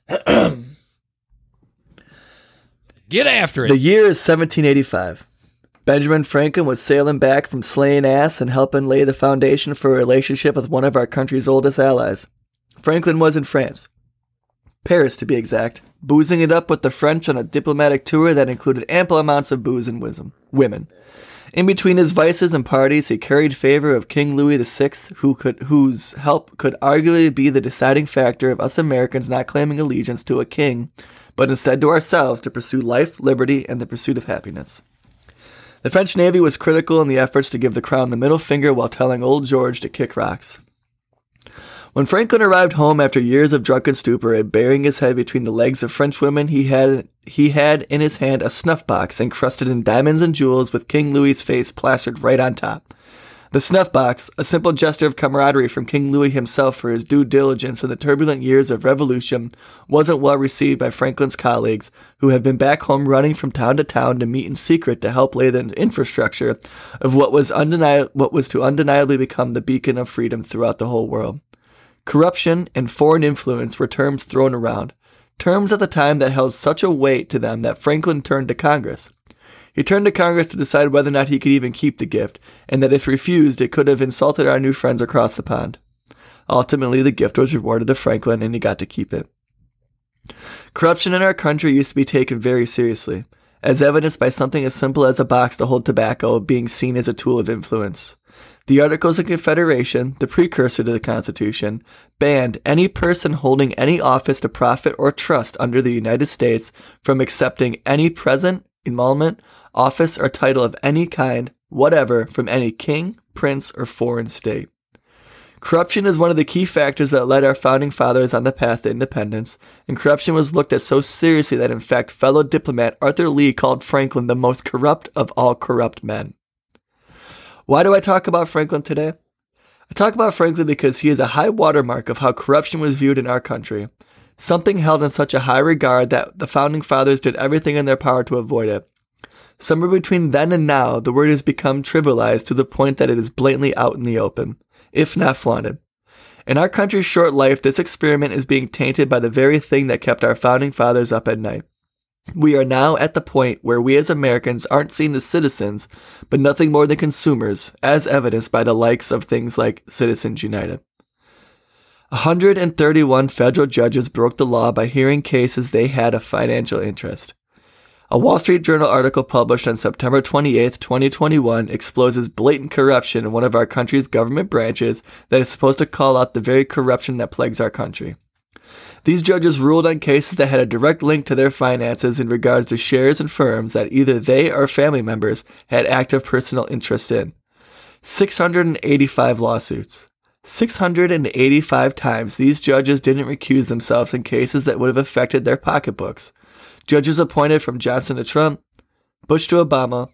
Get after it. The year is 1785. Benjamin Franklin was sailing back from slaying ass and helping lay the foundation for a relationship with one of our country's oldest allies. Franklin was in France. Paris, to be exact, boozing it up with the French on a diplomatic tour that included ample amounts of booze and wisdom, women. In between his vices and parties, he curried favor of King Louis VI, who could, whose help could arguably be the deciding factor of us Americans not claiming allegiance to a king, but instead to ourselves to pursue life, liberty, and the pursuit of happiness. The French Navy was critical in the efforts to give the crown the middle finger while telling old George to kick rocks. When Franklin arrived home after years of drunken stupor and burying his head between the legs of French women, he had he had in his hand a snuff box encrusted in diamonds and jewels with King Louis's face plastered right on top. The snuff box, a simple gesture of camaraderie from King Louis himself for his due diligence in the turbulent years of revolution, wasn't well received by Franklin's colleagues, who had been back home running from town to town to meet in secret to help lay the infrastructure of what was, undeni- what was to undeniably become the beacon of freedom throughout the whole world. Corruption and foreign influence were terms thrown around, terms at the time that held such a weight to them that Franklin turned to Congress. He turned to Congress to decide whether or not he could even keep the gift, and that if refused, it could have insulted our new friends across the pond. Ultimately, the gift was rewarded to Franklin, and he got to keep it. Corruption in our country used to be taken very seriously, as evidenced by something as simple as a box to hold tobacco being seen as a tool of influence. The Articles of Confederation, the precursor to the Constitution, banned any person holding any office to profit or trust under the United States from accepting any present, emolument, office, or title of any kind, whatever, from any king, prince, or foreign state. Corruption is one of the key factors that led our founding fathers on the path to independence, and corruption was looked at so seriously that, in fact, fellow diplomat Arthur Lee called Franklin the most corrupt of all corrupt men. Why do I talk about Franklin today? I talk about Franklin because he is a high watermark of how corruption was viewed in our country, something held in such a high regard that the founding fathers did everything in their power to avoid it. Somewhere between then and now, the word has become trivialized to the point that it is blatantly out in the open, if not flaunted. In our country's short life, this experiment is being tainted by the very thing that kept our founding fathers up at night. We are now at the point where we as Americans aren't seen as citizens, but nothing more than consumers, as evidenced by the likes of things like Citizens United. 131 federal judges broke the law by hearing cases they had a financial interest. A Wall Street Journal article published on September 28, 2021, exposes blatant corruption in one of our country's government branches that is supposed to call out the very corruption that plagues our country. These judges ruled on cases that had a direct link to their finances in regards to shares and firms that either they or family members had active personal interests in. 685 lawsuits. 685 times these judges didn't recuse themselves in cases that would have affected their pocketbooks. Judges appointed from Johnson to Trump, Bush to Obama,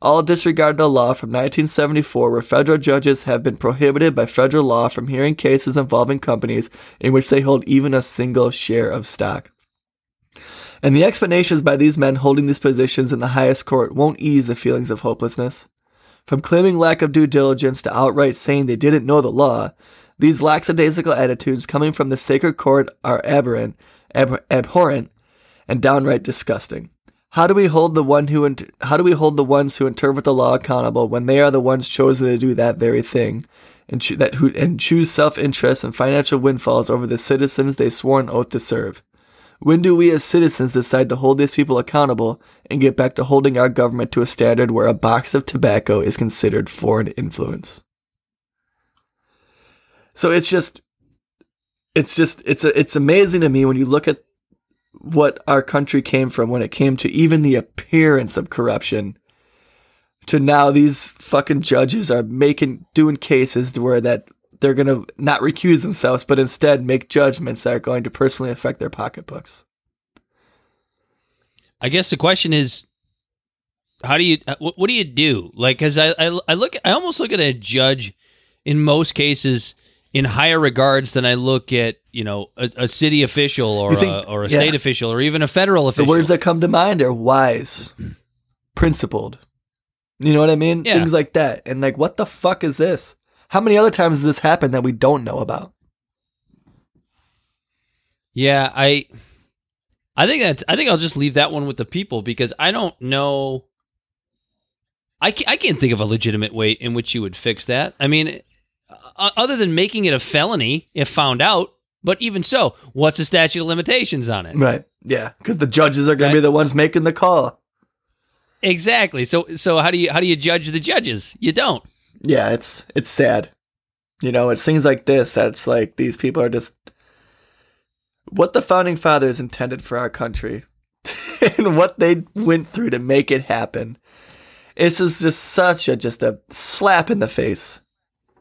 all disregarded a law from 1974 where federal judges have been prohibited by federal law from hearing cases involving companies in which they hold even a single share of stock. And the explanations by these men holding these positions in the highest court won't ease the feelings of hopelessness. From claiming lack of due diligence to outright saying they didn't know the law, these lackadaisical attitudes coming from the sacred court are aberrant, ab- abhorrent, and downright disgusting. How do we hold the one who how do we hold the ones who interpret the law accountable when they are the ones chosen to do that very thing, and cho- that who and choose self-interest and financial windfalls over the citizens they swore an oath to serve? When do we as citizens decide to hold these people accountable and get back to holding our government to a standard where a box of tobacco is considered foreign influence? So it's just it's just it's a, it's amazing to me when you look at what our country came from when it came to even the appearance of corruption to now these fucking judges are making doing cases where that they're going to not recuse themselves but instead make judgments that are going to personally affect their pocketbooks I guess the question is, how do you uh, what, what do you do? Like, because I, I I look I almost look at a judge in most cases in higher regards than I look at you know a, a city official or think- a, or a yeah. state official or even a federal official. the words that come to mind are wise principled you know what i mean Yeah. things like that and like what the fuck is this how many other times has this happened that we don't know about Yeah, I I think that's I think I'll just leave that one with the people because I don't know I can't, I can't think of a legitimate way in which you would fix that. I mean, other than making it a felony if found out, but even so, what's the statute of limitations on it? right yeah because the judges are going Right. to be the ones making the call Exactly. So so how do you how do you judge the judges? You don't. Yeah it's it's sad you know it's things like this that it's like these people are just what the founding fathers intended for our country and what they went through to make it happen. This is just such a just a slap in the face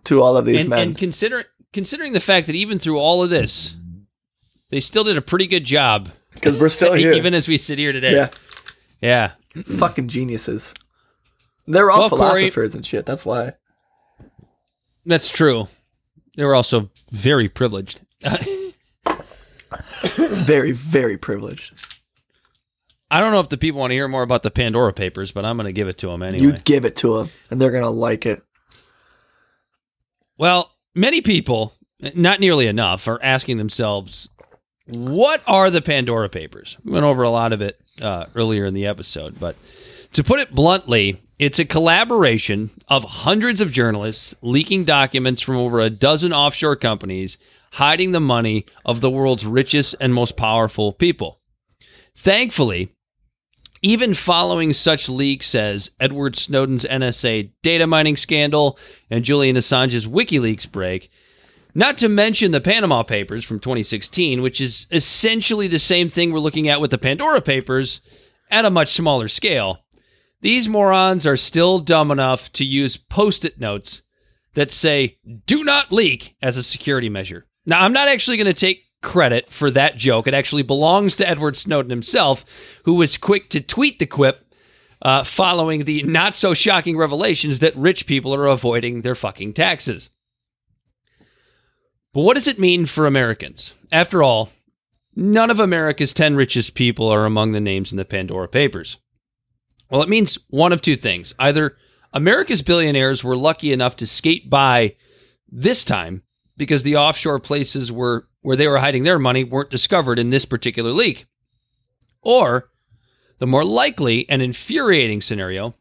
to all of these and, men. and consider considering the fact that even through all of this, they still did a pretty good job. Because we're still here. even as we sit here today. yeah, Yeah. fucking geniuses. They're all Well, Corey- philosophers and shit. That's why. That's true. They were also very privileged. Very, very privileged. I don't know if the people want to hear more about the Pandora Papers, but I'm going to give it to them anyway. You give it to them, and they're gonna like it. Well, many people, not nearly enough, are asking themselves, what are the Pandora Papers? We went over a lot of it uh, earlier in the episode, but to put it bluntly, it's a collaboration of hundreds of journalists leaking documents from over a dozen offshore companies, hiding the money of the world's richest and most powerful people. Thankfully, even following such leaks as Edward Snowden's NSA data mining scandal and Julian Assange's WikiLeaks break, not to mention the Panama Papers from 2016, which is essentially the same thing we're looking at with the Pandora Papers at a much smaller scale. These morons are still dumb enough to use post it notes that say, do not leak as a security measure. Now, I'm not actually going to take credit for that joke. It actually belongs to Edward Snowden himself, who was quick to tweet the quip uh, following the not so shocking revelations that rich people are avoiding their fucking taxes. But what does it mean for Americans? After all, none of America's 10 richest people are among the names in the Pandora Papers. Well, it means one of two things. Either America's billionaires were lucky enough to skate by this time because the offshore places were where they were hiding their money weren't discovered in this particular leak. Or the more likely and infuriating scenario,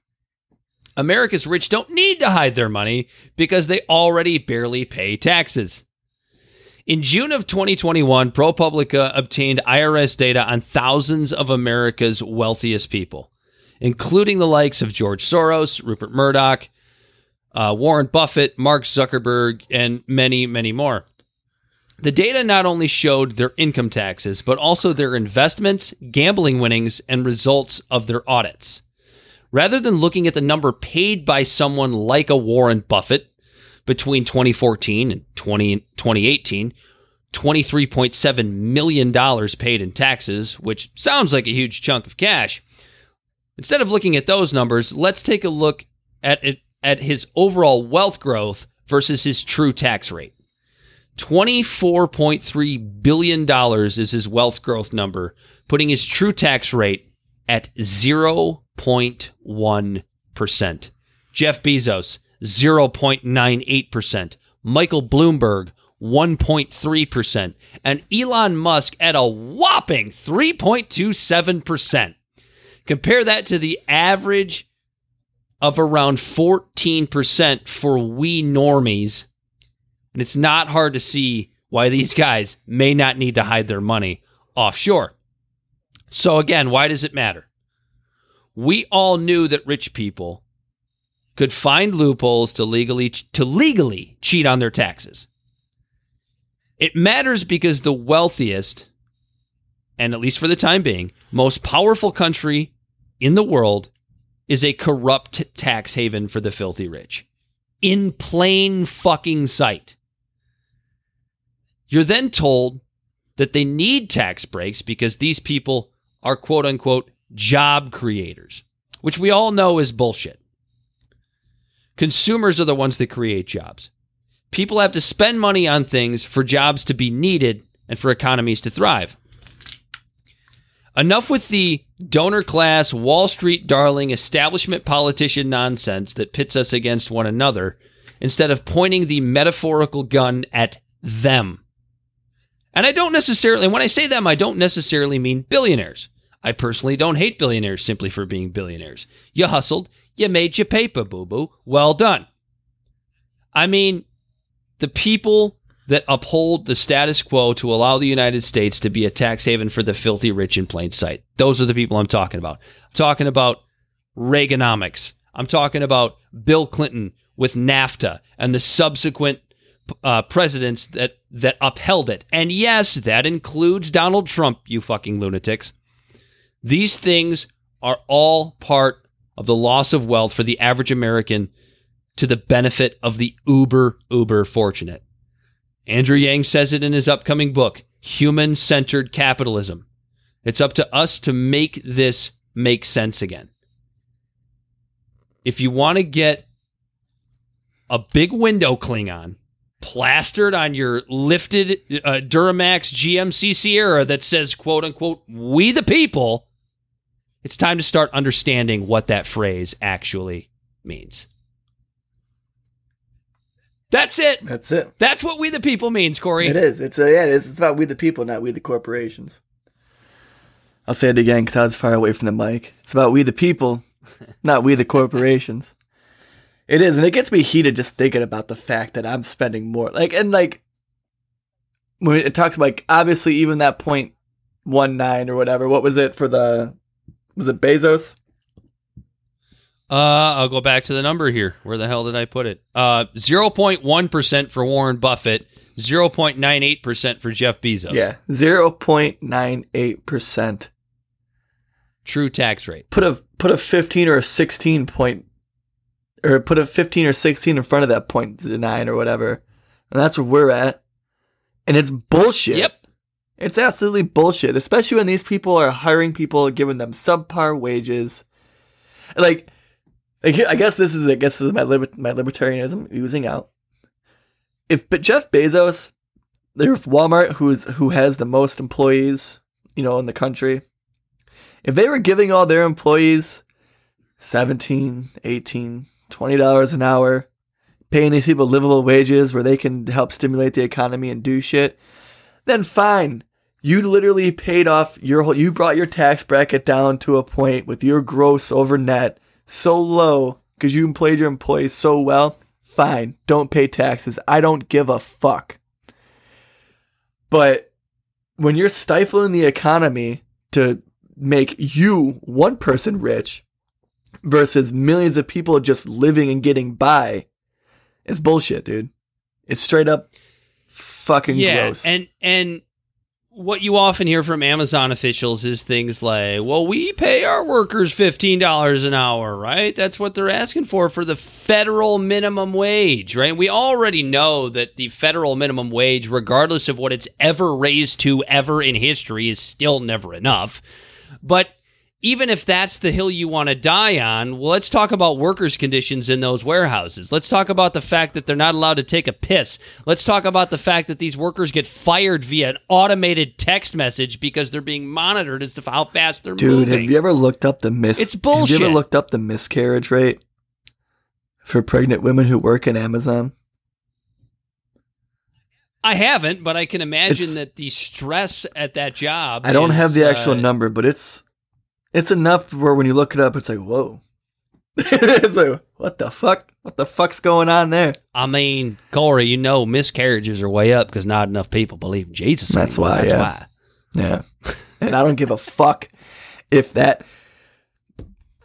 America's rich don't need to hide their money because they already barely pay taxes. In June of 2021, ProPublica obtained IRS data on thousands of America's wealthiest people, including the likes of George Soros, Rupert Murdoch, uh, Warren Buffett, Mark Zuckerberg, and many, many more. The data not only showed their income taxes, but also their investments, gambling winnings, and results of their audits. Rather than looking at the number paid by someone like a Warren Buffett between 2014 and 20, 2018, $23.7 million paid in taxes, which sounds like a huge chunk of cash. Instead of looking at those numbers, let's take a look at it, at his overall wealth growth versus his true tax rate. $24.3 billion is his wealth growth number, putting his true tax rate at 0.1%. Jeff Bezos, 0.98%. Michael Bloomberg, 1.3%. And Elon Musk at a whopping 3.27%. Compare that to the average of around 14% for we normies. And it's not hard to see why these guys may not need to hide their money offshore. So, again, why does it matter? We all knew that rich people could find loopholes to legally to legally cheat on their taxes. It matters because the wealthiest and at least for the time being, most powerful country in the world is a corrupt tax haven for the filthy rich. In plain fucking sight. You're then told that they need tax breaks because these people are quote unquote job creators, which we all know is bullshit. Consumers are the ones that create jobs. People have to spend money on things for jobs to be needed and for economies to thrive. Enough with the donor class, Wall Street darling, establishment politician nonsense that pits us against one another instead of pointing the metaphorical gun at them. And I don't necessarily, when I say them, I don't necessarily mean billionaires. I personally don't hate billionaires simply for being billionaires. You hustled, you made your paper, boo boo. Well done. I mean, the people that uphold the status quo to allow the United States to be a tax haven for the filthy rich in plain sight. Those are the people I'm talking about. I'm talking about Reaganomics. I'm talking about Bill Clinton with NAFTA and the subsequent uh, presidents that that upheld it, and yes, that includes Donald Trump. You fucking lunatics. These things are all part of the loss of wealth for the average American to the benefit of the uber uber fortunate. Andrew Yang says it in his upcoming book, Human Centered Capitalism. It's up to us to make this make sense again. If you want to get a big window Klingon plastered on your lifted uh, Duramax GMC Sierra that says, quote unquote, we the people, it's time to start understanding what that phrase actually means. That's it. That's it. That's what we the people means, Corey. It is. It's a, yeah. It is. It's about we the people, not we the corporations. I'll say it again because I was far away from the mic. It's about we the people, not we the corporations. It is, and it gets me heated just thinking about the fact that I'm spending more. Like, and like when it talks like obviously even that point one nine or whatever. What was it for the? Was it Bezos? Uh, I'll go back to the number here. Where the hell did I put it? Uh, zero point one percent for Warren Buffett, zero point nine eight percent for Jeff Bezos. Yeah, zero point nine eight percent. True tax rate. Put a put a fifteen or a sixteen point, or put a fifteen or sixteen in front of that point nine or whatever, and that's where we're at. And it's bullshit. Yep. It's absolutely bullshit, especially when these people are hiring people, giving them subpar wages. Like, like I guess this is I guess this is my liber- my libertarianism oozing out. If but Jeff Bezos, there's Walmart who's who has the most employees, you know, in the country. If they were giving all their employees 17, 18, 20 dollars an hour, paying these people livable wages where they can help stimulate the economy and do shit, then fine. You literally paid off your whole, you brought your tax bracket down to a point with your gross over net so low because you employed your employees so well. Fine, don't pay taxes. I don't give a fuck. But when you're stifling the economy to make you one person rich versus millions of people just living and getting by, it's bullshit, dude. It's straight up fucking yeah, gross. and and what you often hear from Amazon officials is things like, "Well, we pay our workers fifteen dollars an hour, right? That's what they're asking for for the federal minimum wage, right? We already know that the federal minimum wage, regardless of what it's ever raised to ever in history, is still never enough. But even if that's the hill you want to die on, well, let's talk about workers' conditions in those warehouses. Let's talk about the fact that they're not allowed to take a piss. Let's talk about the fact that these workers get fired via an automated text message because they're being monitored as to how fast they're Dude, moving. have you ever looked up the mis? It's bullshit. Have you ever looked up the miscarriage rate for pregnant women who work in Amazon? I haven't, but I can imagine It's- that the stress at that job. I don't is, have the actual uh, number, but it's it's enough where when you look it up, it's like whoa. it's like what the fuck? What the fuck's going on there? I mean, Corey, you know, miscarriages are way up because not enough people believe in Jesus. That's anymore. why, That's yeah. why. Yeah, and I don't give a fuck if that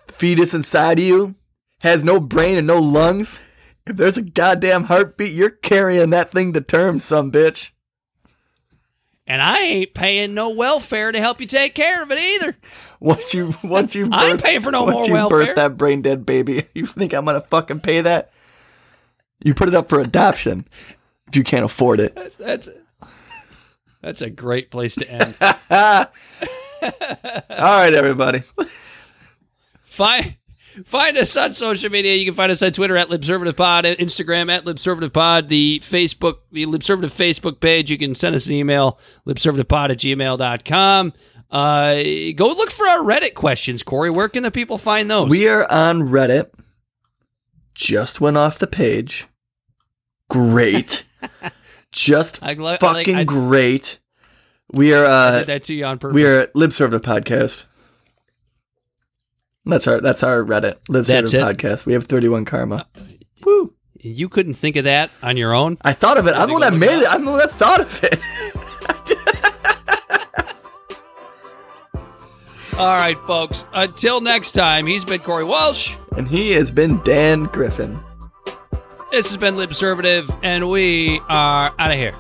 fetus inside of you has no brain and no lungs. If there's a goddamn heartbeat, you're carrying that thing to term, some bitch. And I ain't paying no welfare to help you take care of it either. Once you once you I ain't paying for no once more you welfare. birth that brain dead baby, you think I'm gonna fucking pay that? You put it up for adoption if you can't afford it. That's that's, that's a great place to end. All right, everybody. find find us on social media. You can find us on Twitter at LibservativePod, Instagram at LibservativePod, the Facebook, the Libservative Facebook page. You can send us an email, libservativepod at gmail.com. Uh, go look for our Reddit questions, Corey. Where can the people find those? We are on Reddit. Just went off the page. Great. Just I glo- I like- fucking I- great. We are I uh did that to you on purpose. we are at Libserve the podcast. That's our that's our Reddit. Libserve That's it? Uh, podcast. We have 31 karma. Woo. you couldn't think of that on your own? I thought of it. I'm the one that made it. I'm the one that thought of it. All right, folks. Until next time, he's been Corey Walsh. and he has been Dan Griffin. This has been Libservative, and we are out of here.